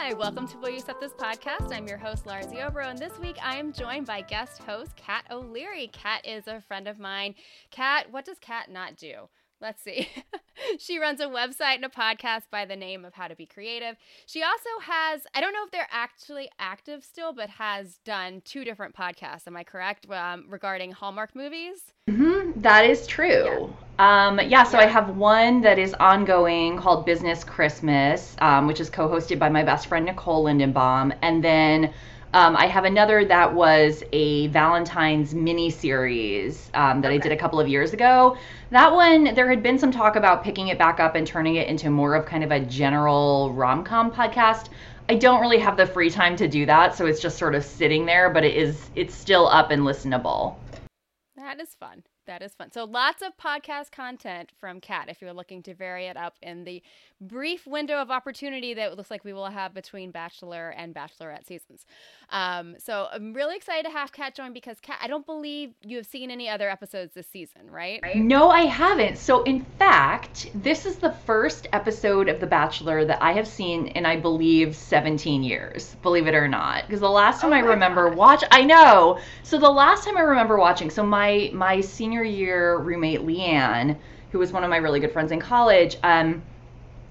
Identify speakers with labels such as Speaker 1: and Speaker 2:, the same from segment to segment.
Speaker 1: Hi, welcome to Will You Accept This podcast. I'm your host, Lars Ziobro, and this week I am joined by guest host Kat O'Leary. Kat is a friend of mine. Kat, what does Kat not do? Let's see. she runs a website and a podcast by the name of How to Be Creative. She also has, I don't know if they're actually active still, but has done two different podcasts. Am I correct? Um, regarding Hallmark movies?
Speaker 2: Mm-hmm, that is true. Yeah. Um, yeah, so yeah. I have one that is ongoing called Business Christmas, um, which is co hosted by my best friend Nicole Lindenbaum. And then um, I have another that was a Valentine's mini series um, that okay. I did a couple of years ago. That one, there had been some talk about picking it back up and turning it into more of kind of a general rom com podcast. I don't really have the free time to do that, so it's just sort of sitting there, but it is it's still up and listenable.
Speaker 1: That is fun. That is fun. So lots of podcast content from Kat if you're looking to vary it up in the brief window of opportunity that looks like we will have between Bachelor and Bachelorette seasons. Um, so I'm really excited to have Kat join because Kat, I don't believe you have seen any other episodes this season, right?
Speaker 2: No, I haven't. So in fact, this is the first episode of The Bachelor that I have seen in I believe 17 years, believe it or not. Because the last time oh I remember watch I know. So the last time I remember watching, so my my senior year roommate Leanne, who was one of my really good friends in college, um,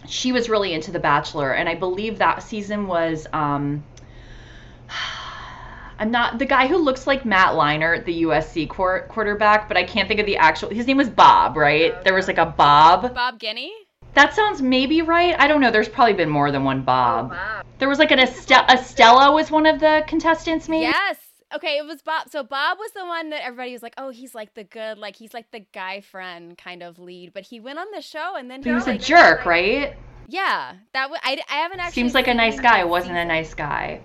Speaker 2: she was really into The Bachelor, and I believe that season was. Um, I'm not the guy who looks like Matt Leinart, the USC court, quarterback, but I can't think of the actual. His name was Bob, right? Okay. There was like a Bob.
Speaker 1: Bob Guiney.
Speaker 2: That sounds maybe right. I don't know. There's probably been more than one Bob. Oh, wow. There was like an Estella. Estella was one of the contestants, maybe.
Speaker 1: Yes. Okay, it was Bob. So Bob was the one that everybody was like, "Oh, he's like the good, like he's like the guy friend kind of lead." But he went on the show, and then
Speaker 2: he, he was like, a jerk, right?
Speaker 1: Yeah, that w- I, I haven't actually.
Speaker 2: Seems like a nice guy. Wasn't a nice guy.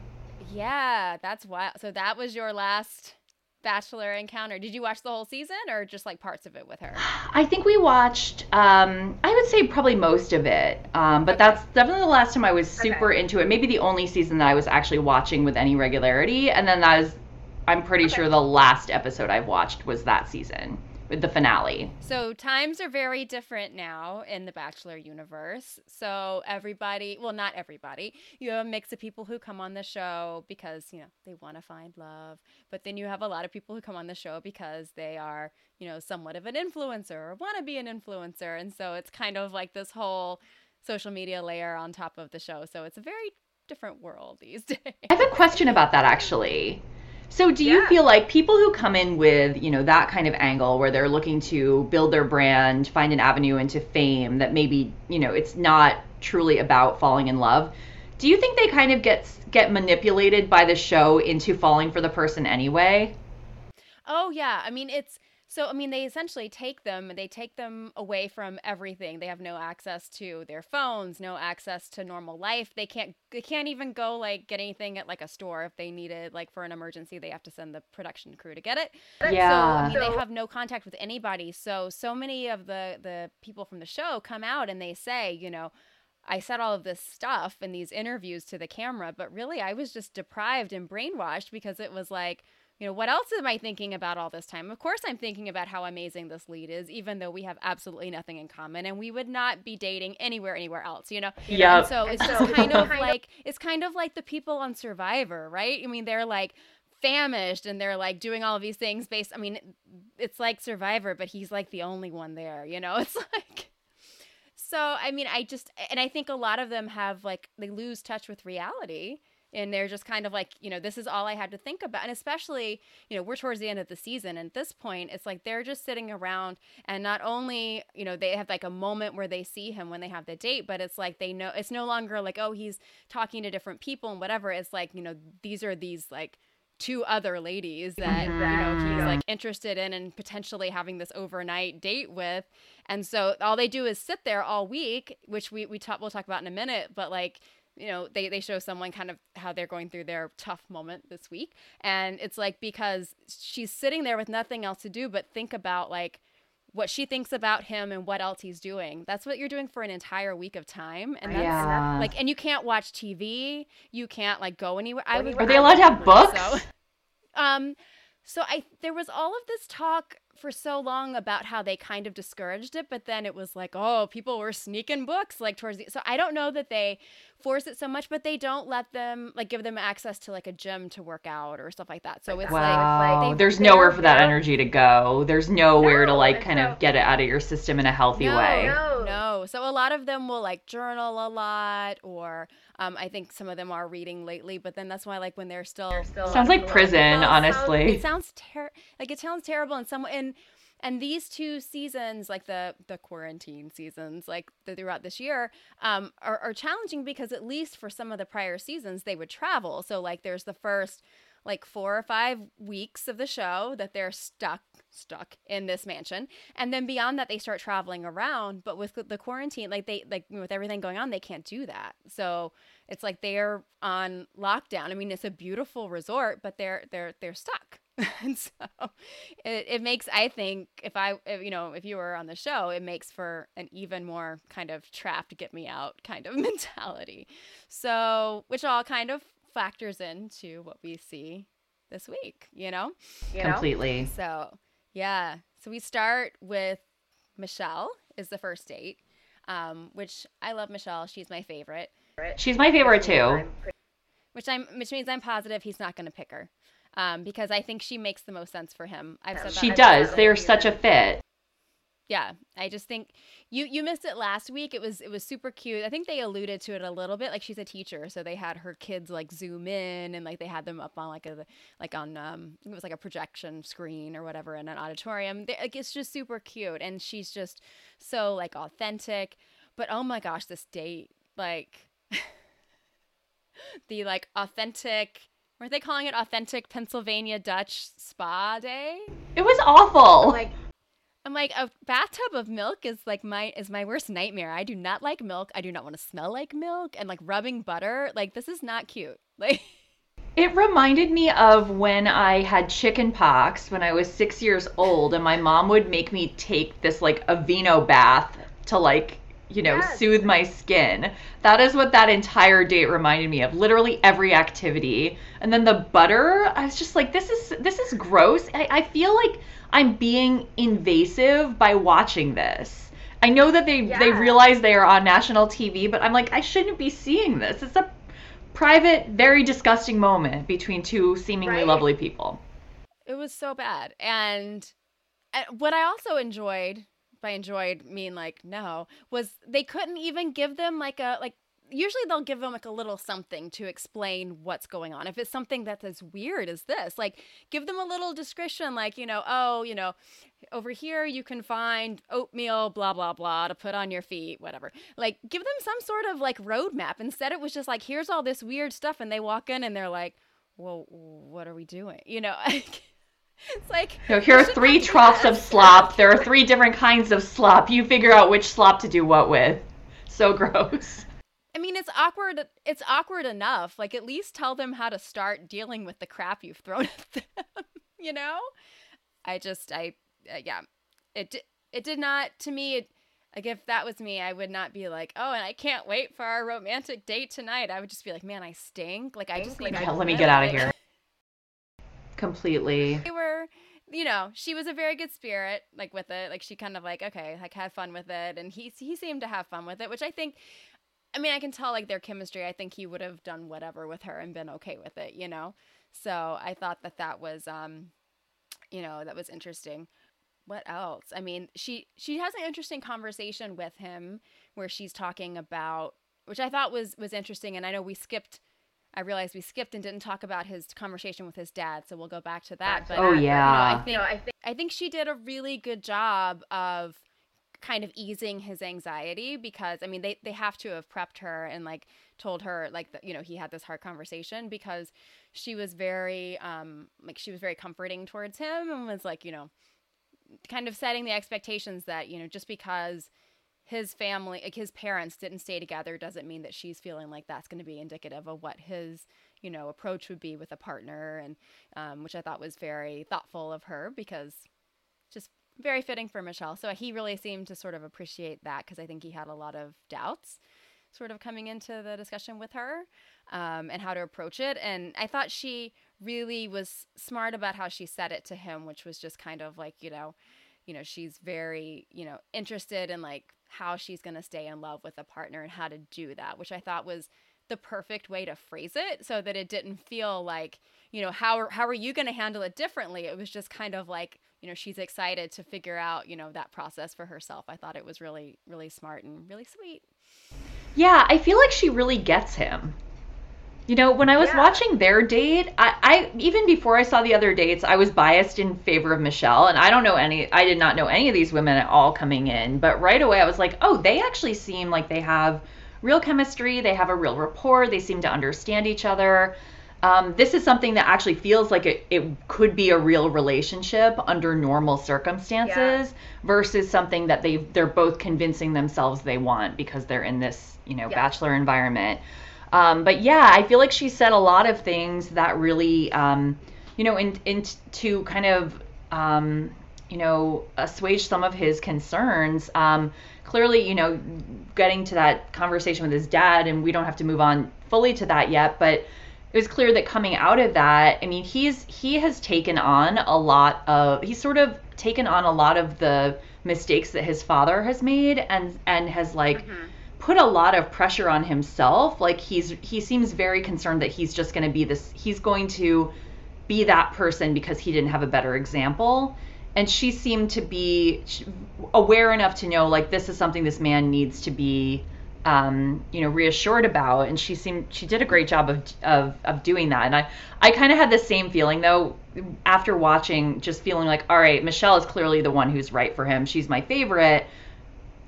Speaker 1: Yeah, that's wild. So that was your last Bachelor encounter. Did you watch the whole season or just like parts of it with her?
Speaker 2: I think we watched. Um, I would say probably most of it. Um, but okay. that's definitely the last time I was super okay. into it. Maybe the only season that I was actually watching with any regularity, and then that is, I'm pretty okay. sure the last episode I've watched was that season with the finale.
Speaker 1: So times are very different now in the Bachelor universe. So everybody, well, not everybody, you have a mix of people who come on the show because, you know, they want to find love. But then you have a lot of people who come on the show because they are, you know, somewhat of an influencer or want to be an influencer. And so it's kind of like this whole social media layer on top of the show. So it's a very different world these days.
Speaker 2: I have a question about that actually. So do you yeah. feel like people who come in with, you know, that kind of angle where they're looking to build their brand, find an avenue into fame that maybe, you know, it's not truly about falling in love. Do you think they kind of get get manipulated by the show into falling for the person anyway?
Speaker 1: Oh yeah, I mean it's so, I mean, they essentially take them, they take them away from everything. They have no access to their phones, no access to normal life. They can't, they can't even go like get anything at like a store if they need it, like for an emergency. They have to send the production crew to get it.
Speaker 2: Yeah. So,
Speaker 1: I mean, they have no contact with anybody. So, so many of the the people from the show come out and they say, you know, I said all of this stuff in these interviews to the camera, but really I was just deprived and brainwashed because it was like you know, what else am I thinking about all this time? Of course, I'm thinking about how amazing this lead is, even though we have absolutely nothing in common and we would not be dating anywhere, anywhere else, you know?
Speaker 2: Yeah.
Speaker 1: So it's just kind of like, it's kind of like the people on Survivor, right? I mean, they're like, famished and they're like doing all of these things based I mean it's like Survivor but he's like the only one there you know it's like so I mean I just and I think a lot of them have like they lose touch with reality and they're just kind of like you know this is all i had to think about and especially you know we're towards the end of the season and at this point it's like they're just sitting around and not only you know they have like a moment where they see him when they have the date but it's like they know it's no longer like oh he's talking to different people and whatever it's like you know these are these like two other ladies that you know mm-hmm. he's like interested in and potentially having this overnight date with and so all they do is sit there all week which we we talk we'll talk about in a minute but like you know they, they show someone kind of how they're going through their tough moment this week. And it's like because she's sitting there with nothing else to do but think about like what she thinks about him and what else he's doing. That's what you're doing for an entire week of time. And that's yeah. like and you can't watch tv you can't like go anywhere. I
Speaker 2: are they allowed to have books?
Speaker 1: So, um so I there was all of this talk for so long about how they kind of discouraged it, but then it was like, oh, people were sneaking books like towards the. So I don't know that they force it so much, but they don't let them like give them access to like a gym to work out or stuff like that. So it's
Speaker 2: wow.
Speaker 1: like,
Speaker 2: like there's nowhere for that energy to go. There's nowhere no, to like kind so, of get it out of your system in a healthy
Speaker 1: no,
Speaker 2: way.
Speaker 1: No, no. So a lot of them will like journal a lot, or um, I think some of them are reading lately. But then that's why like when they're still, they're
Speaker 2: still sounds like prison, like, honestly.
Speaker 1: It sounds ter- like it sounds terrible, and some and and these two seasons like the the quarantine seasons like the, throughout this year um, are, are challenging because at least for some of the prior seasons they would travel so like there's the first like four or five weeks of the show that they're stuck stuck in this mansion. And then beyond that they start traveling around but with the quarantine like they like with everything going on they can't do that. So it's like they're on lockdown. I mean it's a beautiful resort but they're they're they're stuck. And so it, it makes i think if i if, you know if you were on the show it makes for an even more kind of trapped get me out kind of mentality. So which all kind of factors into what we see this week you know
Speaker 2: you completely
Speaker 1: know? so yeah so we start with michelle is the first date um, which i love michelle she's my favorite
Speaker 2: she's my favorite too
Speaker 1: which i'm which means i'm positive he's not going to pick her um, because I think she makes the most sense for him. I've said
Speaker 2: she does. They're such a fit.
Speaker 1: Yeah, I just think you you missed it last week. It was it was super cute. I think they alluded to it a little bit. Like she's a teacher, so they had her kids like zoom in and like they had them up on like a like on um it was like a projection screen or whatever in an auditorium. They, like it's just super cute, and she's just so like authentic. But oh my gosh, this date like the like authentic Weren't they calling it authentic Pennsylvania Dutch spa day?
Speaker 2: It was awful.
Speaker 1: Like, I'm like a bathtub of milk is like my is my worst nightmare. I do not like milk. I do not want to smell like milk and like rubbing butter. Like this is not cute. Like
Speaker 2: it reminded me of when I had chicken pox when I was six years old, and my mom would make me take this like Aveeno bath to like you know, yes. soothe my skin. That is what that entire date reminded me of. Literally every activity. And then the butter, I was just like, this is this is gross. I, I feel like I'm being invasive by watching this. I know that they yeah. they realize they are on national TV, but I'm like, I shouldn't be seeing this. It's a private, very disgusting moment between two seemingly right? lovely people.
Speaker 1: It was so bad. And, and what I also enjoyed by enjoyed mean like no was they couldn't even give them like a like usually they'll give them like a little something to explain what's going on. If it's something that's as weird as this like give them a little description like you know oh you know over here you can find oatmeal blah blah blah to put on your feet whatever. Like give them some sort of like roadmap. Instead it was just like here's all this weird stuff. And they walk in and they're like well what are we doing? You know It's like
Speaker 2: no, here are three troughs of slop. There are three different kinds of slop. You figure out which slop to do what with. So gross.
Speaker 1: I mean, it's awkward. It's awkward enough. Like, at least tell them how to start dealing with the crap you've thrown at them. you know? I just, I, uh, yeah, it it did not to me. It, like, if that was me, I would not be like, oh, and I can't wait for our romantic date tonight. I would just be like, man, I stink. Like, I just need.
Speaker 2: Hell, let me get out of here. Completely.
Speaker 1: They were you know, she was a very good spirit, like with it. Like she kind of like, okay, like had fun with it, and he he seemed to have fun with it, which I think. I mean, I can tell like their chemistry. I think he would have done whatever with her and been okay with it, you know. So I thought that that was, um, you know, that was interesting. What else? I mean, she she has an interesting conversation with him where she's talking about, which I thought was was interesting, and I know we skipped I realized we skipped and didn't talk about his conversation with his dad, so we'll go back to that.
Speaker 2: But oh yeah,
Speaker 1: you know, I think I think I think she did a really good job of kind of easing his anxiety because I mean they they have to have prepped her and like told her like that you know he had this hard conversation because she was very um like she was very comforting towards him and was like you know kind of setting the expectations that you know just because his family, like his parents didn't stay together doesn't mean that she's feeling like that's going to be indicative of what his, you know, approach would be with a partner. And, um, which I thought was very thoughtful of her because just very fitting for Michelle. So he really seemed to sort of appreciate that because I think he had a lot of doubts sort of coming into the discussion with her um, and how to approach it. And I thought she really was smart about how she said it to him, which was just kind of like, you know, you know, she's very, you know, interested in like how she's going to stay in love with a partner and how to do that, which I thought was the perfect way to phrase it so that it didn't feel like, you know, how how are you going to handle it differently? It was just kind of like, you know, she's excited to figure out, you know, that process for herself. I thought it was really really smart and really sweet.
Speaker 2: Yeah, I feel like she really gets him. You know, when I was yeah. watching their date, I, I even before I saw the other dates, I was biased in favor of Michelle, and I don't know any. I did not know any of these women at all coming in, but right away I was like, oh, they actually seem like they have real chemistry. They have a real rapport. They seem to understand each other. Um, this is something that actually feels like it, it could be a real relationship under normal circumstances yeah. versus something that they they're both convincing themselves they want because they're in this you know yeah. bachelor environment. Um, but yeah, I feel like she said a lot of things that really, um, you know, in, in to kind of, um, you know, assuage some of his concerns. Um, clearly, you know, getting to that conversation with his dad, and we don't have to move on fully to that yet, but it was clear that coming out of that, I mean, he's he has taken on a lot of he's sort of taken on a lot of the mistakes that his father has made and and has like mm-hmm put a lot of pressure on himself. Like he's he seems very concerned that he's just going to be this he's going to be that person because he didn't have a better example. And she seemed to be aware enough to know like this is something this man needs to be um, you know reassured about and she seemed she did a great job of of, of doing that and i i kind of had the same feeling though after watching just feeling like all right michelle is clearly the one who's right for him she's my favorite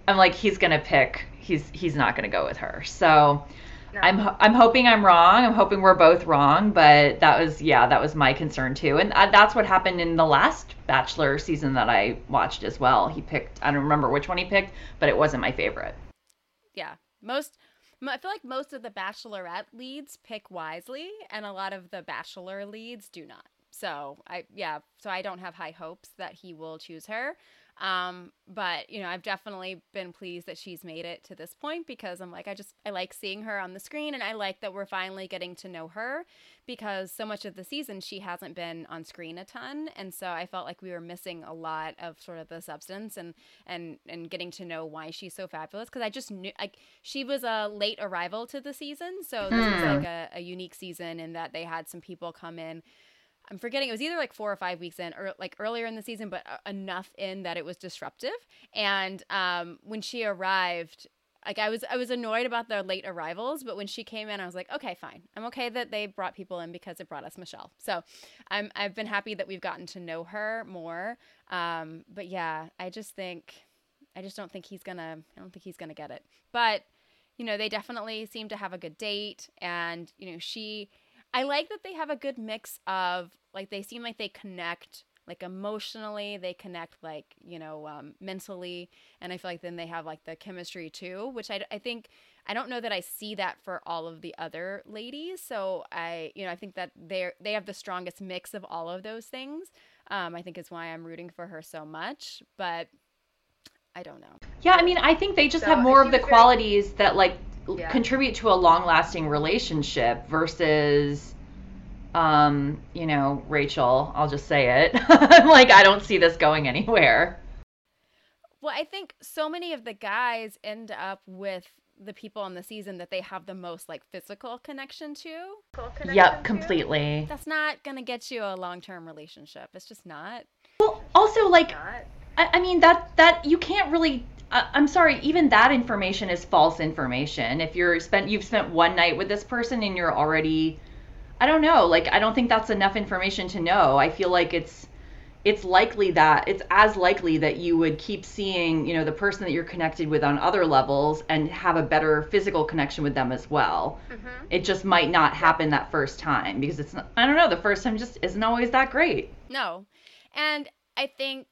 Speaker 2: i'm like he's gonna pick he's he's not going to go with her. So no. I'm I'm hoping I'm wrong. I'm hoping we're both wrong, but that was yeah, that was my concern too. And uh, that's what happened in the last Bachelor season that I watched as well. He picked I don't remember which one he picked, but it wasn't my favorite.
Speaker 1: Yeah. Most I feel like most of the bachelorette leads pick wisely and a lot of the bachelor leads do not. So, I yeah, so I don't have high hopes that he will choose her. Um, but you know, I've definitely been pleased that she's made it to this point because I'm like, I just I like seeing her on the screen, and I like that we're finally getting to know her because so much of the season she hasn't been on screen a ton, and so I felt like we were missing a lot of sort of the substance and and and getting to know why she's so fabulous. Because I just knew like she was a late arrival to the season, so this was like hmm. a, a unique season in that they had some people come in I'm forgetting it was either like four or five weeks in, or like earlier in the season, but uh, enough in that it was disruptive. And um, when she arrived, like I was, I was annoyed about the late arrivals, but when she came in, I was like, okay, fine. I'm okay that they brought people in because it brought us Michelle. So I'm, I've been happy that we've gotten to know her more. Um, but yeah, I just think, I just don't think he's gonna, I don't think he's gonna get it. But you know, they definitely seem to have a good date, and you know, she I like that they have a good mix of like they seem like they connect like emotionally they connect like you know um, mentally and i feel like then they have like the chemistry too which I, I think i don't know that i see that for all of the other ladies so i you know i think that they're they have the strongest mix of all of those things um, i think is why i'm rooting for her so much but i don't know.
Speaker 2: Yeah i mean i think they just so have more of the very- qualities that like yeah. contribute to a long lasting relationship versus um, you know, Rachael, I'll just say it. like I don't see this going anywhere.
Speaker 1: Well, I think so many of the guys end up with the people on the season that they have the most like physical connection to.
Speaker 2: Connection yep, to. completely.
Speaker 1: That's not gonna get you a long term relationship. It's just not.
Speaker 2: Well, also like, I, I mean that that you can't really I'm sorry, even that information is false information. If you're spent you've spent one night with this person and you're already I don't know, like I don't think that's enough information to know. I feel like it's it's likely that it's as likely that you would keep seeing, you know, the person that you're connected with on other levels and have a better physical connection with them as well. Mm-hmm. It just might not happen that first time because it's not, I don't know, the first time just isn't always that great.
Speaker 1: No. And I think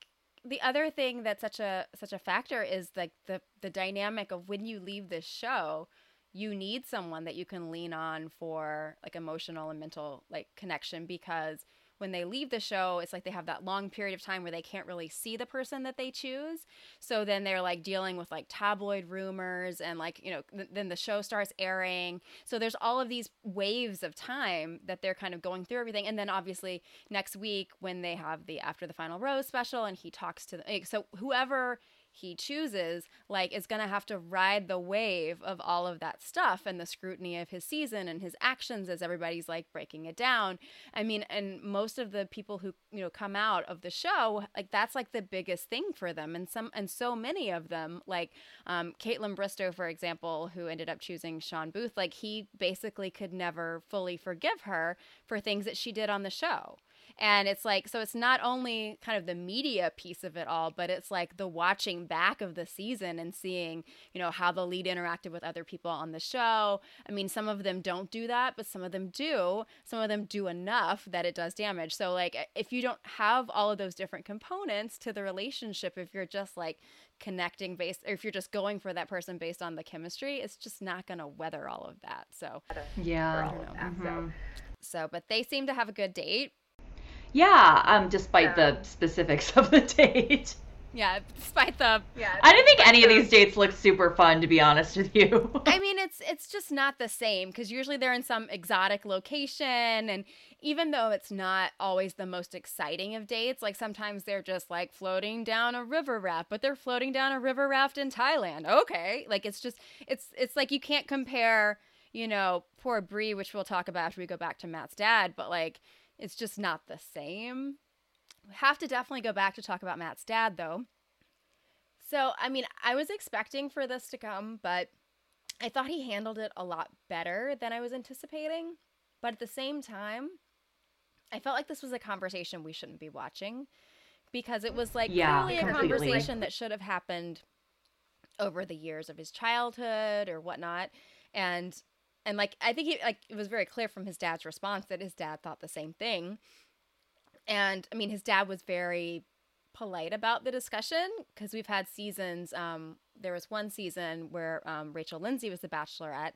Speaker 1: the other thing that's such a such a factor is like the the dynamic of when you leave this show you need someone that you can lean on for like emotional and mental like connection because when they leave the show, it's like they have that long period of time where they can't really see the person that they choose. So then they're like dealing with like tabloid rumors and like, you know, th- then the show starts airing. So there's all of these waves of time that they're kind of going through everything. And then obviously next week when they have the After the Final Rose special and he talks to the, eh, so whoever he chooses, like, is going to have to ride the wave of all of that stuff and the scrutiny of his season and his actions as everybody's like breaking it down. I mean, and most of the people who, you know, come out of the show, like, that's like the biggest thing for them. And some, and so many of them, like, um, Kaitlyn Bristowe, for example, who ended up choosing Shawn Booth, like, he basically could never fully forgive her for things that she did on the show. And it's like, so it's not only kind of the media piece of it all, but it's like the watching back of the season and seeing, you know, how the lead interacted with other people on the show. I mean, some of them don't do that, but some of them do. Some of them do enough that it does damage. So, like, if you don't have all of those different components to the relationship, if you're just like connecting based, or if you're just going for that person based on the chemistry, it's just not going to weather all of that. So,
Speaker 2: yeah.
Speaker 1: Mm-hmm. So, so, but they seem to have a good date
Speaker 2: yeah, um, despite yeah. the specifics of the date.
Speaker 1: Yeah, despite the
Speaker 2: yeah. I didn't think any the, of these dates looked super fun, to be honest with you.
Speaker 1: I mean, it's it's just not the same because usually they're in some exotic location, and even though it's not always the most exciting of dates, like sometimes they're just like floating down a river raft, but they're floating down a river raft in Thailand. Okay, like it's just it's it's like you can't compare, you know, poor Bri, which we'll talk about after we go back to Matt's dad, but like it's just not the same. We have to definitely go back to talk about Matt's dad, though. So, I mean, I was expecting for this to come, but I thought he handled it a lot better than I was anticipating. But at the same time, I felt like this was a conversation we shouldn't be watching because it was like yeah, clearly a conversation that should have happened over the years of his childhood or whatnot. And and like I think he like it was very clear from his dad's response that his dad thought the same thing. And I mean, his dad was very polite about the discussion because we've had seasons. Um, there was one season where um, Rachel Lindsay was the bachelorette,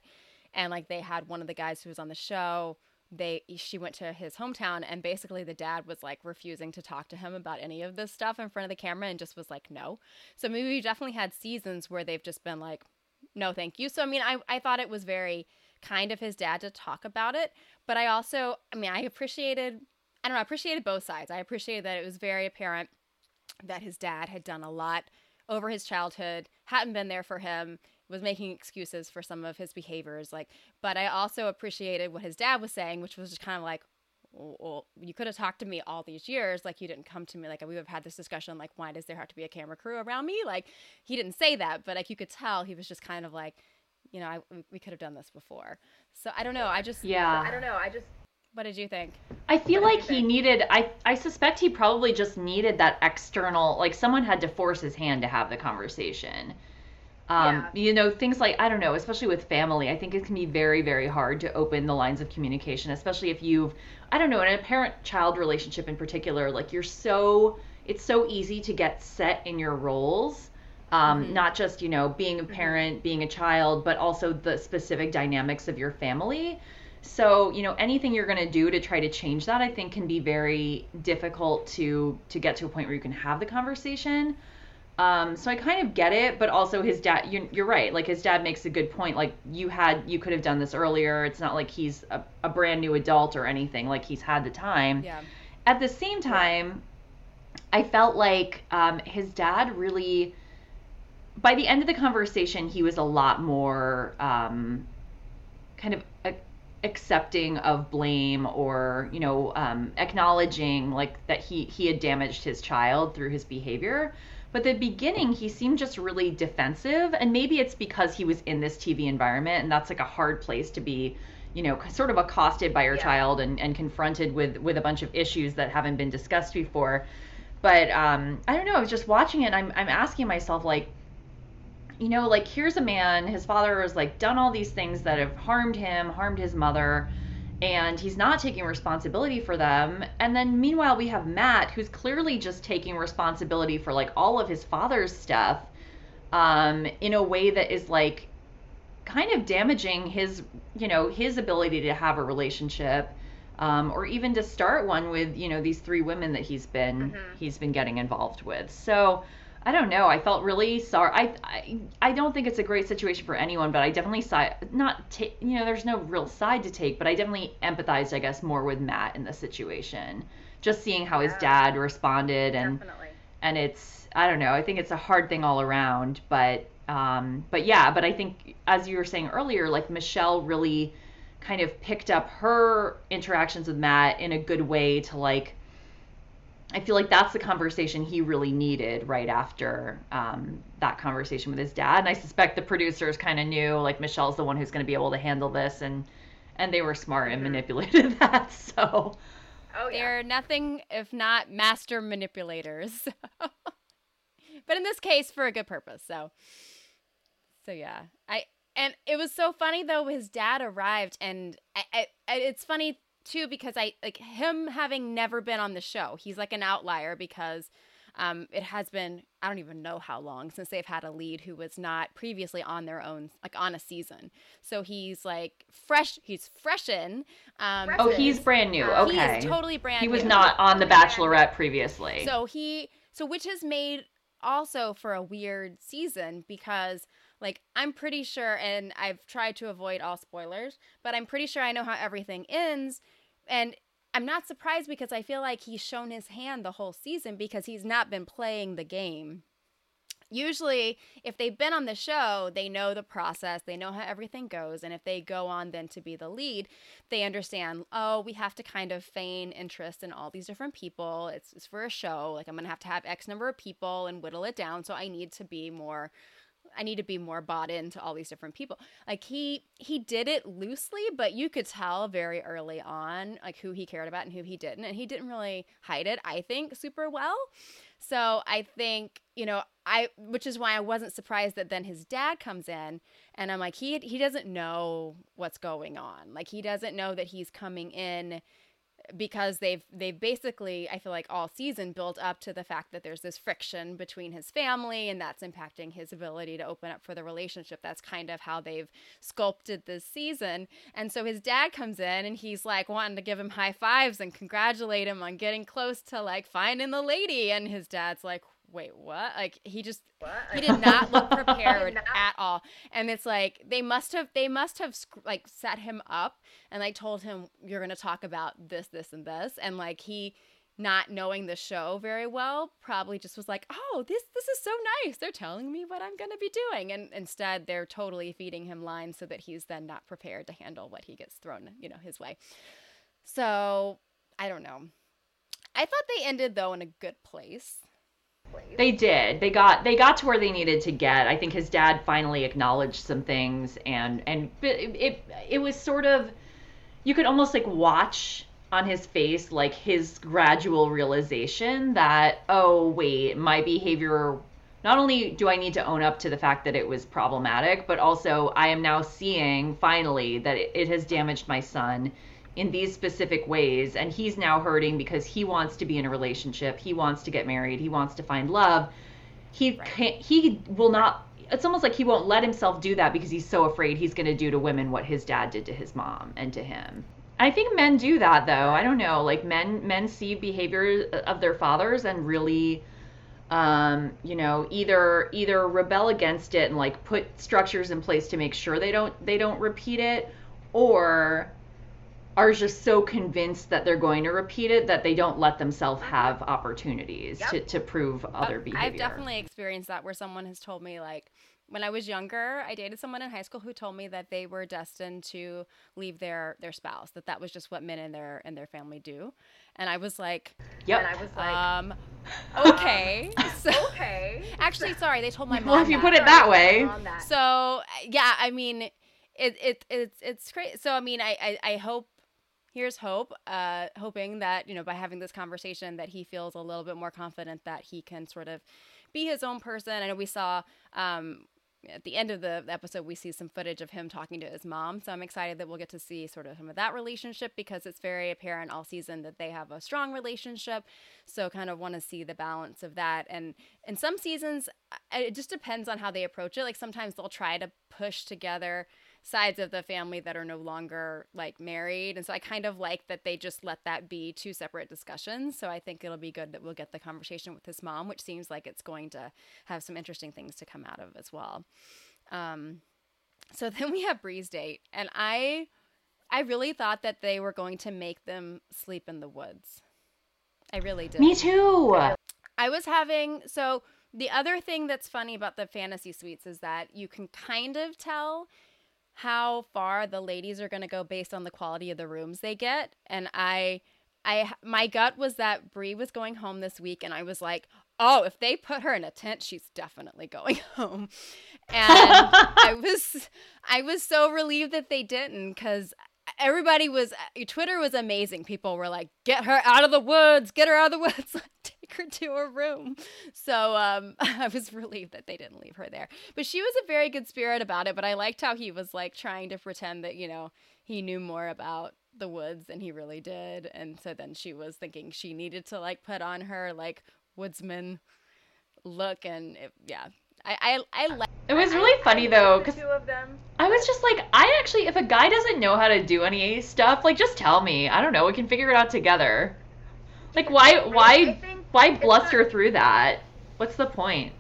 Speaker 1: and like they had one of the guys who was on the show. They she went to his hometown, and basically the dad was like refusing to talk to him about any of this stuff in front of the camera, and just was like no. So maybe we definitely had seasons where they've just been like, no, thank you. So I mean, I I thought it was very kind of his dad to talk about it. But I also, I mean, I appreciated, I don't know, I appreciated both sides. I appreciated that it was very apparent that his dad had done a lot over his childhood, hadn't been there for him, was making excuses for some of his behaviors. Like, but I also appreciated what his dad was saying, which was just kind of like, well, you could have talked to me all these years. Like, you didn't come to me. Like, we would have had this discussion. Like, why does there have to be a camera crew around me? Like, he didn't say that, but like, you could tell he was just kind of like, you know, I we could have done this before. So I don't know. I just
Speaker 2: yeah.
Speaker 1: I don't know. I just. What did you think?
Speaker 2: I feel what like he think? needed. I I suspect he probably just needed that external. Like someone had to force his hand to have the conversation. Um, yeah. You know, things like, I don't know, especially with family, I think it can be very, very hard to open the lines of communication, especially if you've, I don't know, in a parent child relationship in particular, like you're so, it's so easy to get set in your roles um, mm-hmm. not just you know being a mm-hmm. parent being a child but also the specific dynamics of your family so you know anything you're going to do to try to change that i think can be very difficult to to get to a point where you can have the conversation um, so I kind of get it, but also his dad, you're, you're, right. Like his dad makes a good point. Like you had, you could have done this earlier. It's not like he's a, a brand new adult or anything. Like he's had the time.
Speaker 1: Yeah.
Speaker 2: At the same time, I felt like um, his dad really by the end of the conversation, he was a lot more um, kind of a- accepting of blame or you know um, acknowledging like that he he had damaged his child through his behavior. But the beginning, he seemed just really defensive, and maybe it's because he was in this TV environment, and that's like a hard place to be you know sort of accosted by your yeah. child and, and confronted with with a bunch of issues that haven't been discussed before but um, i don't know i was just watching it I'm, I'm asking myself like you know, like here's a man, his father has like done all these things that have harmed him, harmed his mother, and he's not taking responsibility for them. And then meanwhile, we have Matt, who's clearly just taking responsibility for like all of his father's stuff um, in a way that is like kind of damaging his, you know, his ability to have a relationship um, or even to start one with you know these three women that he's been
Speaker 3: Mhm.
Speaker 2: he's been getting involved with. So I don't know. I felt really sorry. I, I I don't think it's a great situation for anyone, but I definitely side not ta- you know there's no real side to take, but I definitely empathized I guess more with Matt in the situation. Just seeing how his dad responded and
Speaker 3: Definitely.
Speaker 2: and it's I don't know. I think it's a hard thing all around, but um, but yeah, but I think as you were saying earlier, like Michelle really kind of picked up her interactions with Matt in a good way to like. I feel like that's the conversation he really needed right after um, that conversation with his dad, and I suspect the producers kind of knew like Michelle's the one who's going to be able to handle this, and and they were smart and
Speaker 3: Mhm.
Speaker 2: manipulated that. So
Speaker 3: Oh yeah.
Speaker 1: They're nothing if not master manipulators. but in this case, for a good purpose. So, so yeah, I and it was so funny though. His dad arrived, and I, I- it's funny too because I like him having never been on the show. He's like an outlier because. Um, it has been I don't even know how long since they've had a lead who was not previously on their own like on a season. So he's like fresh. He's fresh in. Um,
Speaker 2: oh,
Speaker 3: This
Speaker 2: he's brand new.
Speaker 1: he
Speaker 2: Okay,
Speaker 1: is totally brand.
Speaker 2: he was
Speaker 1: new.
Speaker 2: not on The Bachelorette previously.
Speaker 1: So he so which has made also for a weird season because like I'm pretty sure and I've tried to avoid all spoilers, but I'm pretty sure I know how everything ends and I'm not surprised because I feel like he's shown his hand the whole season because he's not been playing the game. Usually, if they've been on the show, they know the process, they know how everything goes, and if they go on then to be the lead, they understand, oh, we have to kind of feign interest in all these different people. It's, it's for a show. Like, I'm going to have to have X number of people and whittle it down. So I need to be more. I need to be more bought into all these different people. Like he he did it loosely, but you could tell very early on like who he cared about and who he didn't, and he didn't really hide it. I think super well. So I think you know I, which is why I wasn't surprised that then his dad comes in, and I'm like he he doesn't know what's going on. Like he doesn't know that he's coming in because they've they've basically I feel like all season built up to the fact that there's this friction between his family and that's impacting his ability to open up for the relationship. That's kind of how they've sculpted this season. And so his dad comes in and he's like wanting to give him high fives and congratulate him on getting close to like finding the lady and his dad's like wait what? Like he just
Speaker 3: What?
Speaker 1: he did not look prepared
Speaker 3: not.
Speaker 1: at all. And it's like they must have they must have like set him up and like told him you're going to talk about this this and this. And like he not knowing the show very well probably just was like oh this this is so nice. They're telling me what i'm going to be doing. And instead they're totally feeding him lines so that he's then not prepared to handle what he gets thrown you know his way. So i don't know. I thought they ended though in a good place
Speaker 2: They did. They got they got to where they needed to get. I think his dad finally acknowledged some things, and and it it, it was sort of you could almost like watch on his face like his gradual realization that oh wait my behavior not only do I need to own up to the fact that it was problematic, but also I am now seeing finally that it, it has damaged my son in these specific ways and he's now hurting because he wants to be in a relationship he wants to get married he wants to find love. He
Speaker 1: Right.
Speaker 2: can't he will not it's almost like he won't let himself do that because he's so afraid he's going to do to women what his dad did to his mom and to him. I think men do that though. I don't know. Like men men see behavior of their fathers and really um, you know, either either rebel against it and like put structures in place to make sure they don't they don't repeat it, or are just so convinced that they're going to repeat it that they don't let themselves have opportunities
Speaker 3: Yep.
Speaker 2: to, to prove other
Speaker 1: I've-
Speaker 2: behavior.
Speaker 1: I've definitely experienced that where someone has told me like when I was younger, I dated someone in high school who told me that they were destined to leave their their spouse, that that was just what men in their in their family do. And I was like,
Speaker 2: Yep.
Speaker 3: And I was like,
Speaker 1: um okay. So
Speaker 3: okay.
Speaker 1: actually sorry, they told my mom
Speaker 2: well, if you
Speaker 1: that.
Speaker 2: put it that way,
Speaker 3: that.
Speaker 1: So yeah, I mean, it it it's it's great. So I mean, I I, I hope. Here's hope, uh, hoping that you know by having this conversation that he feels a little bit more confident that he can sort of be his own person. I know we saw um, at the end of the episode we see some footage of him talking to his mom, so I'm excited that we'll get to see sort of some of that relationship because it's very apparent all season that they have a strong relationship. So kind of want to see the balance of that. And in some seasons, it just depends on how they approach it. Like sometimes they'll try to push together sides of the family that are no longer like married. And so I kind of like that they just let that be two separate discussions. So I think it'll be good that we'll get the conversation with his mom, which seems like it's going to have some interesting things to come out of as well. Um, so then we have Bri's date, and I I really thought that they were going to make them sleep in the woods. I really did.
Speaker 2: Me too.
Speaker 1: I was having so the other thing that's funny about the fantasy suites is that you can kind of tell how far the ladies are going to go based on the quality of the rooms they get and I I my gut was that Bri was going home this week and I was like, "Oh, if they put her in a tent, she's definitely going home." And I was I was so relieved that they didn't cuz everybody was Twitter was amazing. People were like, "Get her out of the woods! Get her out of the woods! Take her to her room." So um, I was relieved that they didn't leave her there. But she was a very good spirit about it. But I liked how he was like trying to pretend that you know he knew more about the woods than he really did, and so then she was thinking she needed to like put on her like woodsman look, and it, yeah, I I, I like.
Speaker 2: It was really funny though, because I was just like, I actually, if a guy doesn't know how to do any stuff, like just tell me. I don't know. We can figure it out together. Like, why, why, why bluster not... through that? What's the point?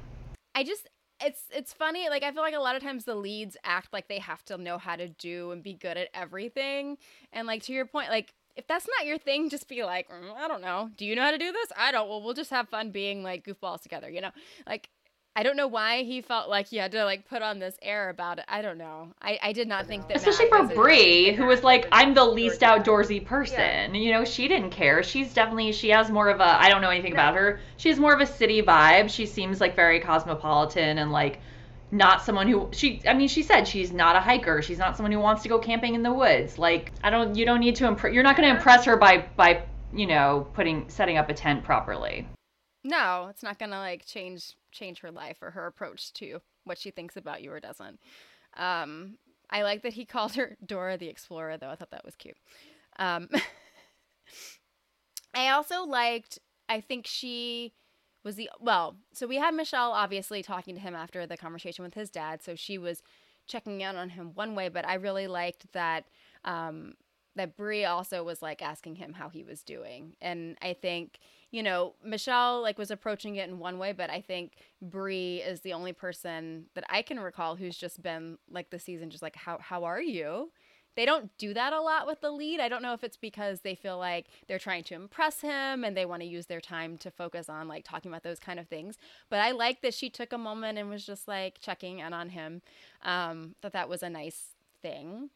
Speaker 1: I just, it's it's funny. Like I feel like a lot of times the leads act like they have to know how to do and be good at everything. And like to your point, like if that's not your thing, just be like, mm, I don't know. Do you know how to do this? I don't. Well, we'll just have fun being like goofballs together, you know? Like I don't know why he felt like he had to like put on this air about it. I don't know. I, I did not think that.
Speaker 2: Especially Matt for Bri, who was like, I'm the least outdoorsy person. Yeah. You know, she didn't care. She's definitely she has more of a I don't know anything about her. She has more of a city vibe. She seems like very cosmopolitan and like not someone who she I mean she said she's not a hiker. She's not someone who wants to go camping in the woods. Like I don't you don't need to impress you're not going to impress her by by you know putting setting up a tent properly.
Speaker 1: No, it's not gonna like change change her life or her approach to what she thinks about you or doesn't. Um, I like that he called her Dora the Explorer, though. I thought that was cute. Um, I also liked. I think she was the well. So we had Michelle obviously talking to him after the conversation with his dad. So she was checking in on him one way, but I really liked that. Um, that Bri also was like asking him how he was doing, and I think you know, Michelle like was approaching it in one way, but I think Bri is the only person that I can recall who's just been like the season, just like how how are you? They don't do that a lot with the lead. I don't know if it's because they feel like they're trying to impress him and they want to use their time to focus on like talking about those kind of things. But I like that she took a moment and was just like checking in on him. Um, that that was a nice thing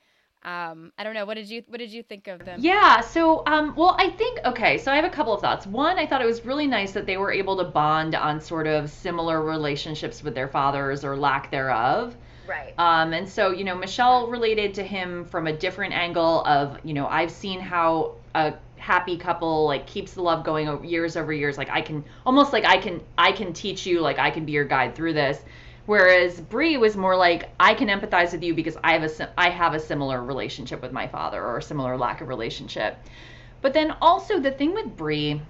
Speaker 1: um i don't know. What did you what did you think of them?
Speaker 2: Yeah so um well i think okay so i have a couple of thoughts. One i thought it was really nice that they were able to bond on sort of similar relationships with their fathers or lack thereof.
Speaker 3: Right.
Speaker 2: Um and so you know michelle related to him from a different angle of you know i've seen how a happy couple like keeps the love going over years over years. Like i can almost like i can i can teach you like i can be your guide through this Whereas Bri was more like, I can empathize with you because I have a I have a similar relationship with my father or a similar lack of relationship. But then also the thing with Bri,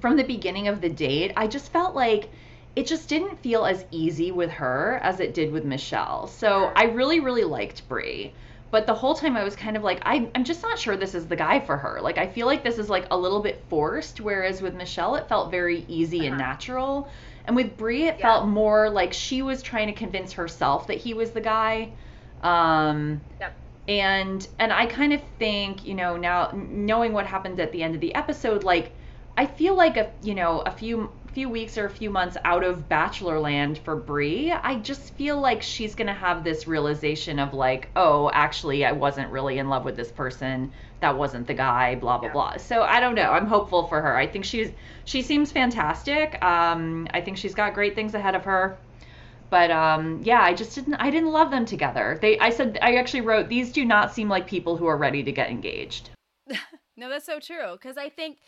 Speaker 2: from the beginning of the date, I just felt like it just didn't feel as easy with her as it did with Michelle. So I really, really liked Bri. But the whole time I was kind of like, I, I'm just not sure this is the guy for her. Like, I feel like this is like a little bit forced, whereas with Michelle, it felt very easy uh-huh. and natural. And with Bri, it yeah. felt more like she was trying to convince herself that he was the guy. Um, yep. And and I kind of think, you know, now knowing what happened at the end of the episode, like I feel like a you know a few few weeks or a few months out of bachelor land for Bri, I just feel like she's going to have this realization of like, oh, actually I wasn't really in love with this person. That wasn't the guy, blah blah yeah. blah. So I don't know. I'm hopeful for her. I think she's she seems fantastic. Um I think she's got great things ahead of her. But um yeah, I just didn't I didn't love them together. They I said I actually wrote these do not seem like people who are ready to get engaged.
Speaker 1: no, that's so true cuz I think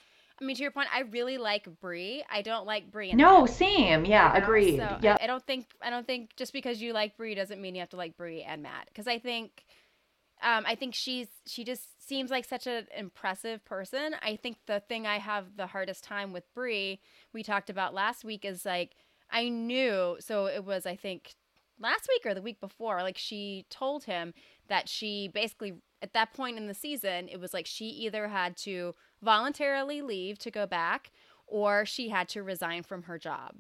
Speaker 1: I mean, to your point, I really like Bri. I don't like Bri.
Speaker 2: No, Matt. same. Yeah, you know? agreed. So yeah.
Speaker 1: I, I, don't think I don't think just because you like Bri doesn't mean you have to like Bri and Matt. Because I think, um, I think she's she just seems like such an impressive person. I think the thing I have the hardest time with Bri, we talked about last week, is like I knew. So it was I think last week or the week before, like she told him that she basically at that point in the season, it was like she either had to voluntarily leave to go back or she had to resign from her job.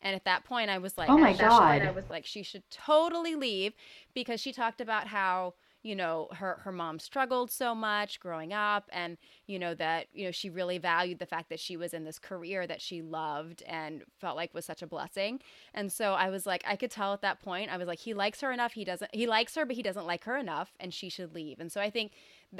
Speaker 1: And at that point, I was like,
Speaker 2: oh my god,
Speaker 1: I was like, she should totally leave because she talked about how you know her her mom struggled so much growing up and you know that you know she really valued the fact that she was in this career that she loved and felt like was such a blessing. And so i was like i could tell at that point i was like he likes her enough he doesn't he likes her but he doesn't like her enough and she should leave. And so i think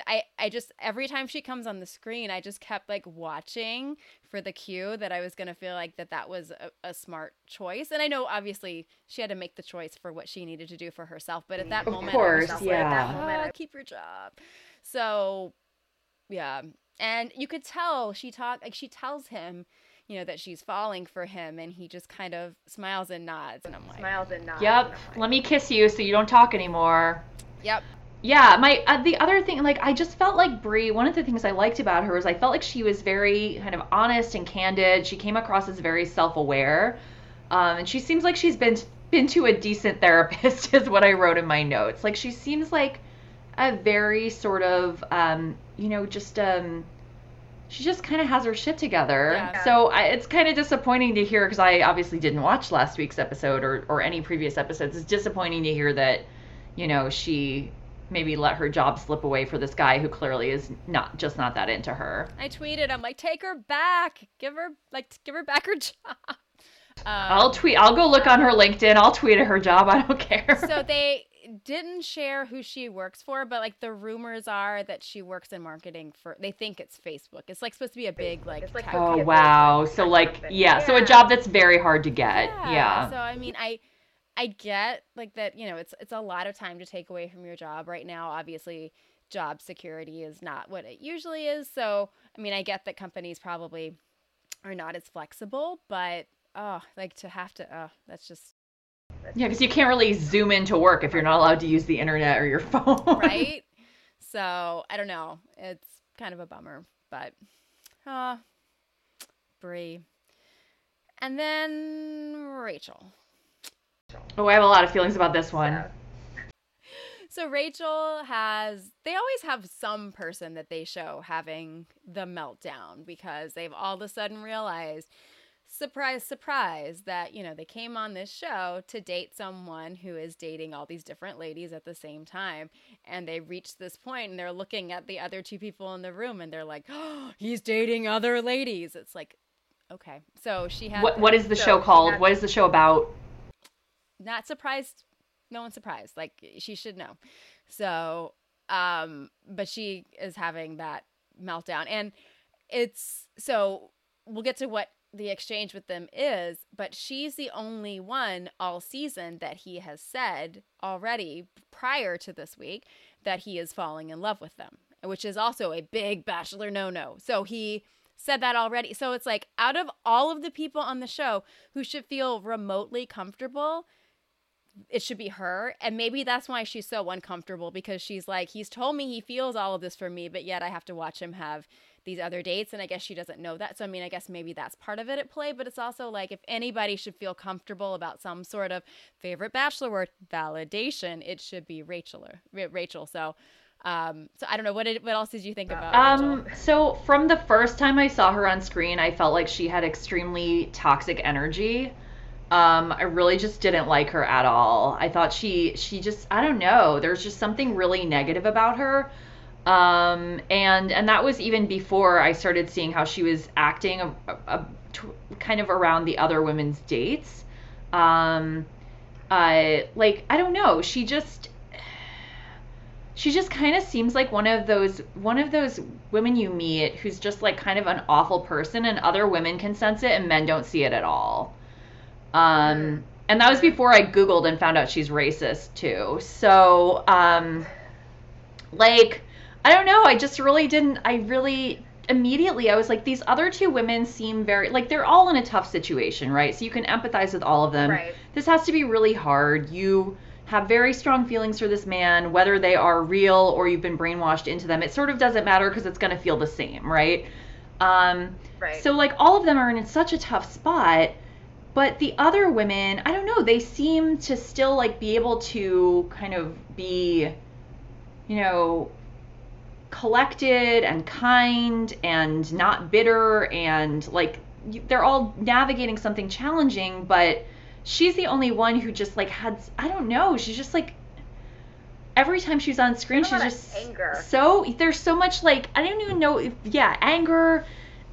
Speaker 1: I, I just every time she comes on the screen i just kept like watching for the cue that i was going to feel like that that was a, a, smart choice. And i know obviously she had to make the choice for what she needed to do for herself but at that
Speaker 2: of
Speaker 1: moment
Speaker 2: course,
Speaker 1: I was
Speaker 2: yeah.
Speaker 1: like, oh, moment, keep your job. So yeah and you could tell she talked like she tells him you know that she's falling for him and he just kind of smiles and nods and i'm like
Speaker 3: smiles and nods
Speaker 2: yep
Speaker 3: and like,
Speaker 2: let me kiss you so you don't talk anymore
Speaker 1: yep
Speaker 2: yeah, my uh, the other thing, like I just felt like Bri. One of the things I liked about her was I felt like she was very kind of honest and candid. She came across as very self-aware, um, and she seems like she's been been to a decent therapist, is what I wrote in my notes. Like she seems like a very sort of, um, you know, just um, she just kind of has her shit together.
Speaker 1: Yeah.
Speaker 2: So I, it's kind of disappointing to hear because I obviously didn't watch last week's episode or or any previous episodes. It's disappointing to hear that, you know, she maybe let her job slip away for this guy who clearly is not just not that into her.
Speaker 1: I tweeted, I'm like, take her back, give her like, give her back her job. Um,
Speaker 2: I'll tweet. I'll go look on her LinkedIn. I'll tweet at her job. I don't care.
Speaker 1: so they didn't share who she works for, but like the rumors are that she works in marketing for. They think it's Facebook. It's like supposed to be a big like.
Speaker 3: It's like
Speaker 2: oh wow.
Speaker 3: so
Speaker 2: So like
Speaker 3: like-
Speaker 2: yeah. So a job that's very hard to get. Yeah.
Speaker 1: So I mean, I I get like that. You know, it's it's a lot of time to take away from your job right now. Obviously, job security is not what it usually is. So I mean, I get that companies probably are not as flexible, but oh, like to have to. Oh, that's just
Speaker 2: Yeah, because you can't really zoom into work if you're not allowed to use the internet or your phone.
Speaker 1: right? so I don't know. It's kind of a bummer, but uh Bri. And then Rachael.
Speaker 2: Oh, I have a lot of feelings about this one.
Speaker 3: So,
Speaker 1: So Rachael has they always have some person that they show having the meltdown because they've all of a sudden realized surprise surprise that you know they came on this show to date someone who is dating all these different ladies at the same time and they reach this point and they're looking at the other two people in the room and they're like oh, he's dating other ladies. It's like okay. So she has
Speaker 2: What what is the
Speaker 3: So
Speaker 2: show called?
Speaker 3: had-
Speaker 2: What is the show about?
Speaker 1: not surprised. No one's surprised. Like she should know. So um but she is having that meltdown and it's so we'll get to what the exchange with them is but she's the only one all season that he has said already prior to this week that he is falling in love with them which is also a big bachelor no no so he said that already. So it's like out of all of the people on the show who should feel remotely comfortable it should be her. And maybe that's why she's so uncomfortable because she's like he's told me he feels all of this for me but yet i have to watch him have these other dates and i guess she doesn't know that so i mean i guess maybe that's part of it at play but it's also like if anybody should feel comfortable about some sort of favorite bachelor word validation it should be rachael or Ra- rachael so um so i don't know what did, what else did you think about
Speaker 2: Um, so from the first time I saw her on screen, I felt like she had extremely toxic energy. Um, I really just didn't like her at all. I thought she she just I don't know. There's just something really negative about her. Um, and and that was even before I started seeing how she was acting a, a, a- t- kind of around the other women's dates. Um, uh, like I don't know. She just she just kind of seems like one of those one of those women you meet who's just like kind of an awful person and other women can sense it and men don't see it at all um and that was before i googled and found out she's racist too so um like i don't know i just really didn't i really immediately i was like these other two women seem very like they're all in a tough situation right so you can empathize with all of them
Speaker 3: Right.
Speaker 2: this has to be really hard you have very strong feelings for this man, whether they are real or you've been brainwashed into them. It sort of doesn't matter because it's going to feel the same, right? Um,
Speaker 3: Right.
Speaker 2: So, like, all of them are in such a tough spot. but the other women, I don't know, they seem to still like be able to kind of be, you know, collected and kind and not bitter and like they're all navigating something challenging, but she's the only one who just like had I don't know, she's just like every time she's on screen she's just
Speaker 3: anger.
Speaker 2: so there's so much like I don't even know if yeah, anger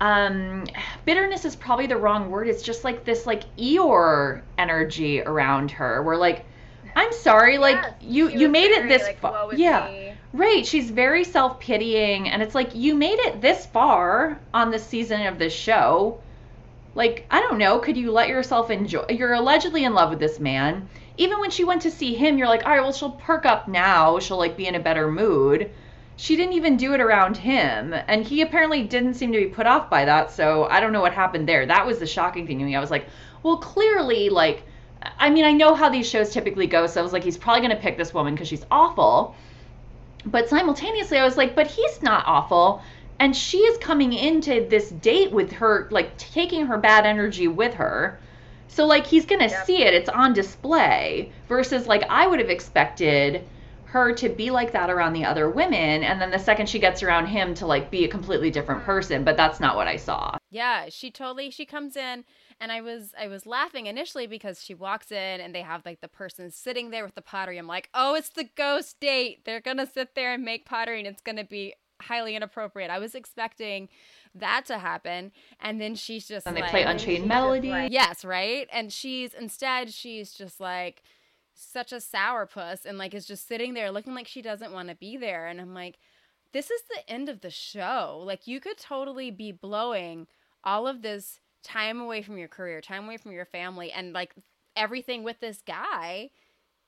Speaker 2: um bitterness is probably the wrong word. It's just like this like Eeyore energy around her where like I'm sorry, like you you made it this
Speaker 3: like,
Speaker 2: far. Yeah.
Speaker 3: me."
Speaker 2: Right, she's very self-pitying and it's like you made it this far on the season of this show. Like, I don't know, could you let yourself enjoy you're allegedly in love with this man. Even when she went to see him, you're like, "All right, well she'll perk up now. She'll like be in a better mood." She didn't even do it around him, and he apparently didn't seem to be put off by that. So, I don't know what happened there. That was the shocking thing to me. I was like, "Well, clearly like I mean, I know how these shows typically go, so I was like, he's probably going to pick this woman because she's awful." But simultaneously i was like but he's not awful. And she is coming into this date with her like taking her bad energy with her. So like he's gonna
Speaker 3: Yep.
Speaker 2: see it. It's on display versus like i would have expected her to be like that around the other women. And then the second she gets around him to like be a completely different hmm. person. But that's not what i saw.
Speaker 1: Yeah, she totally she comes in and I was I was laughing initially because she walks in and they have like the person sitting there with the pottery. I'm like, "Oh, it's the ghost date. They're going to sit there and make pottery and it's going to be highly inappropriate." I was expecting that to happen and then she's just
Speaker 2: and they play unchained melody
Speaker 3: like-
Speaker 1: Yes, right? And she's instead she's just like such a sourpuss and like is just sitting there looking like she doesn't want to be there and I'm like this is the end of the show. Like you could totally be blowing all of this time away from your career, time away from your family and like everything with this guy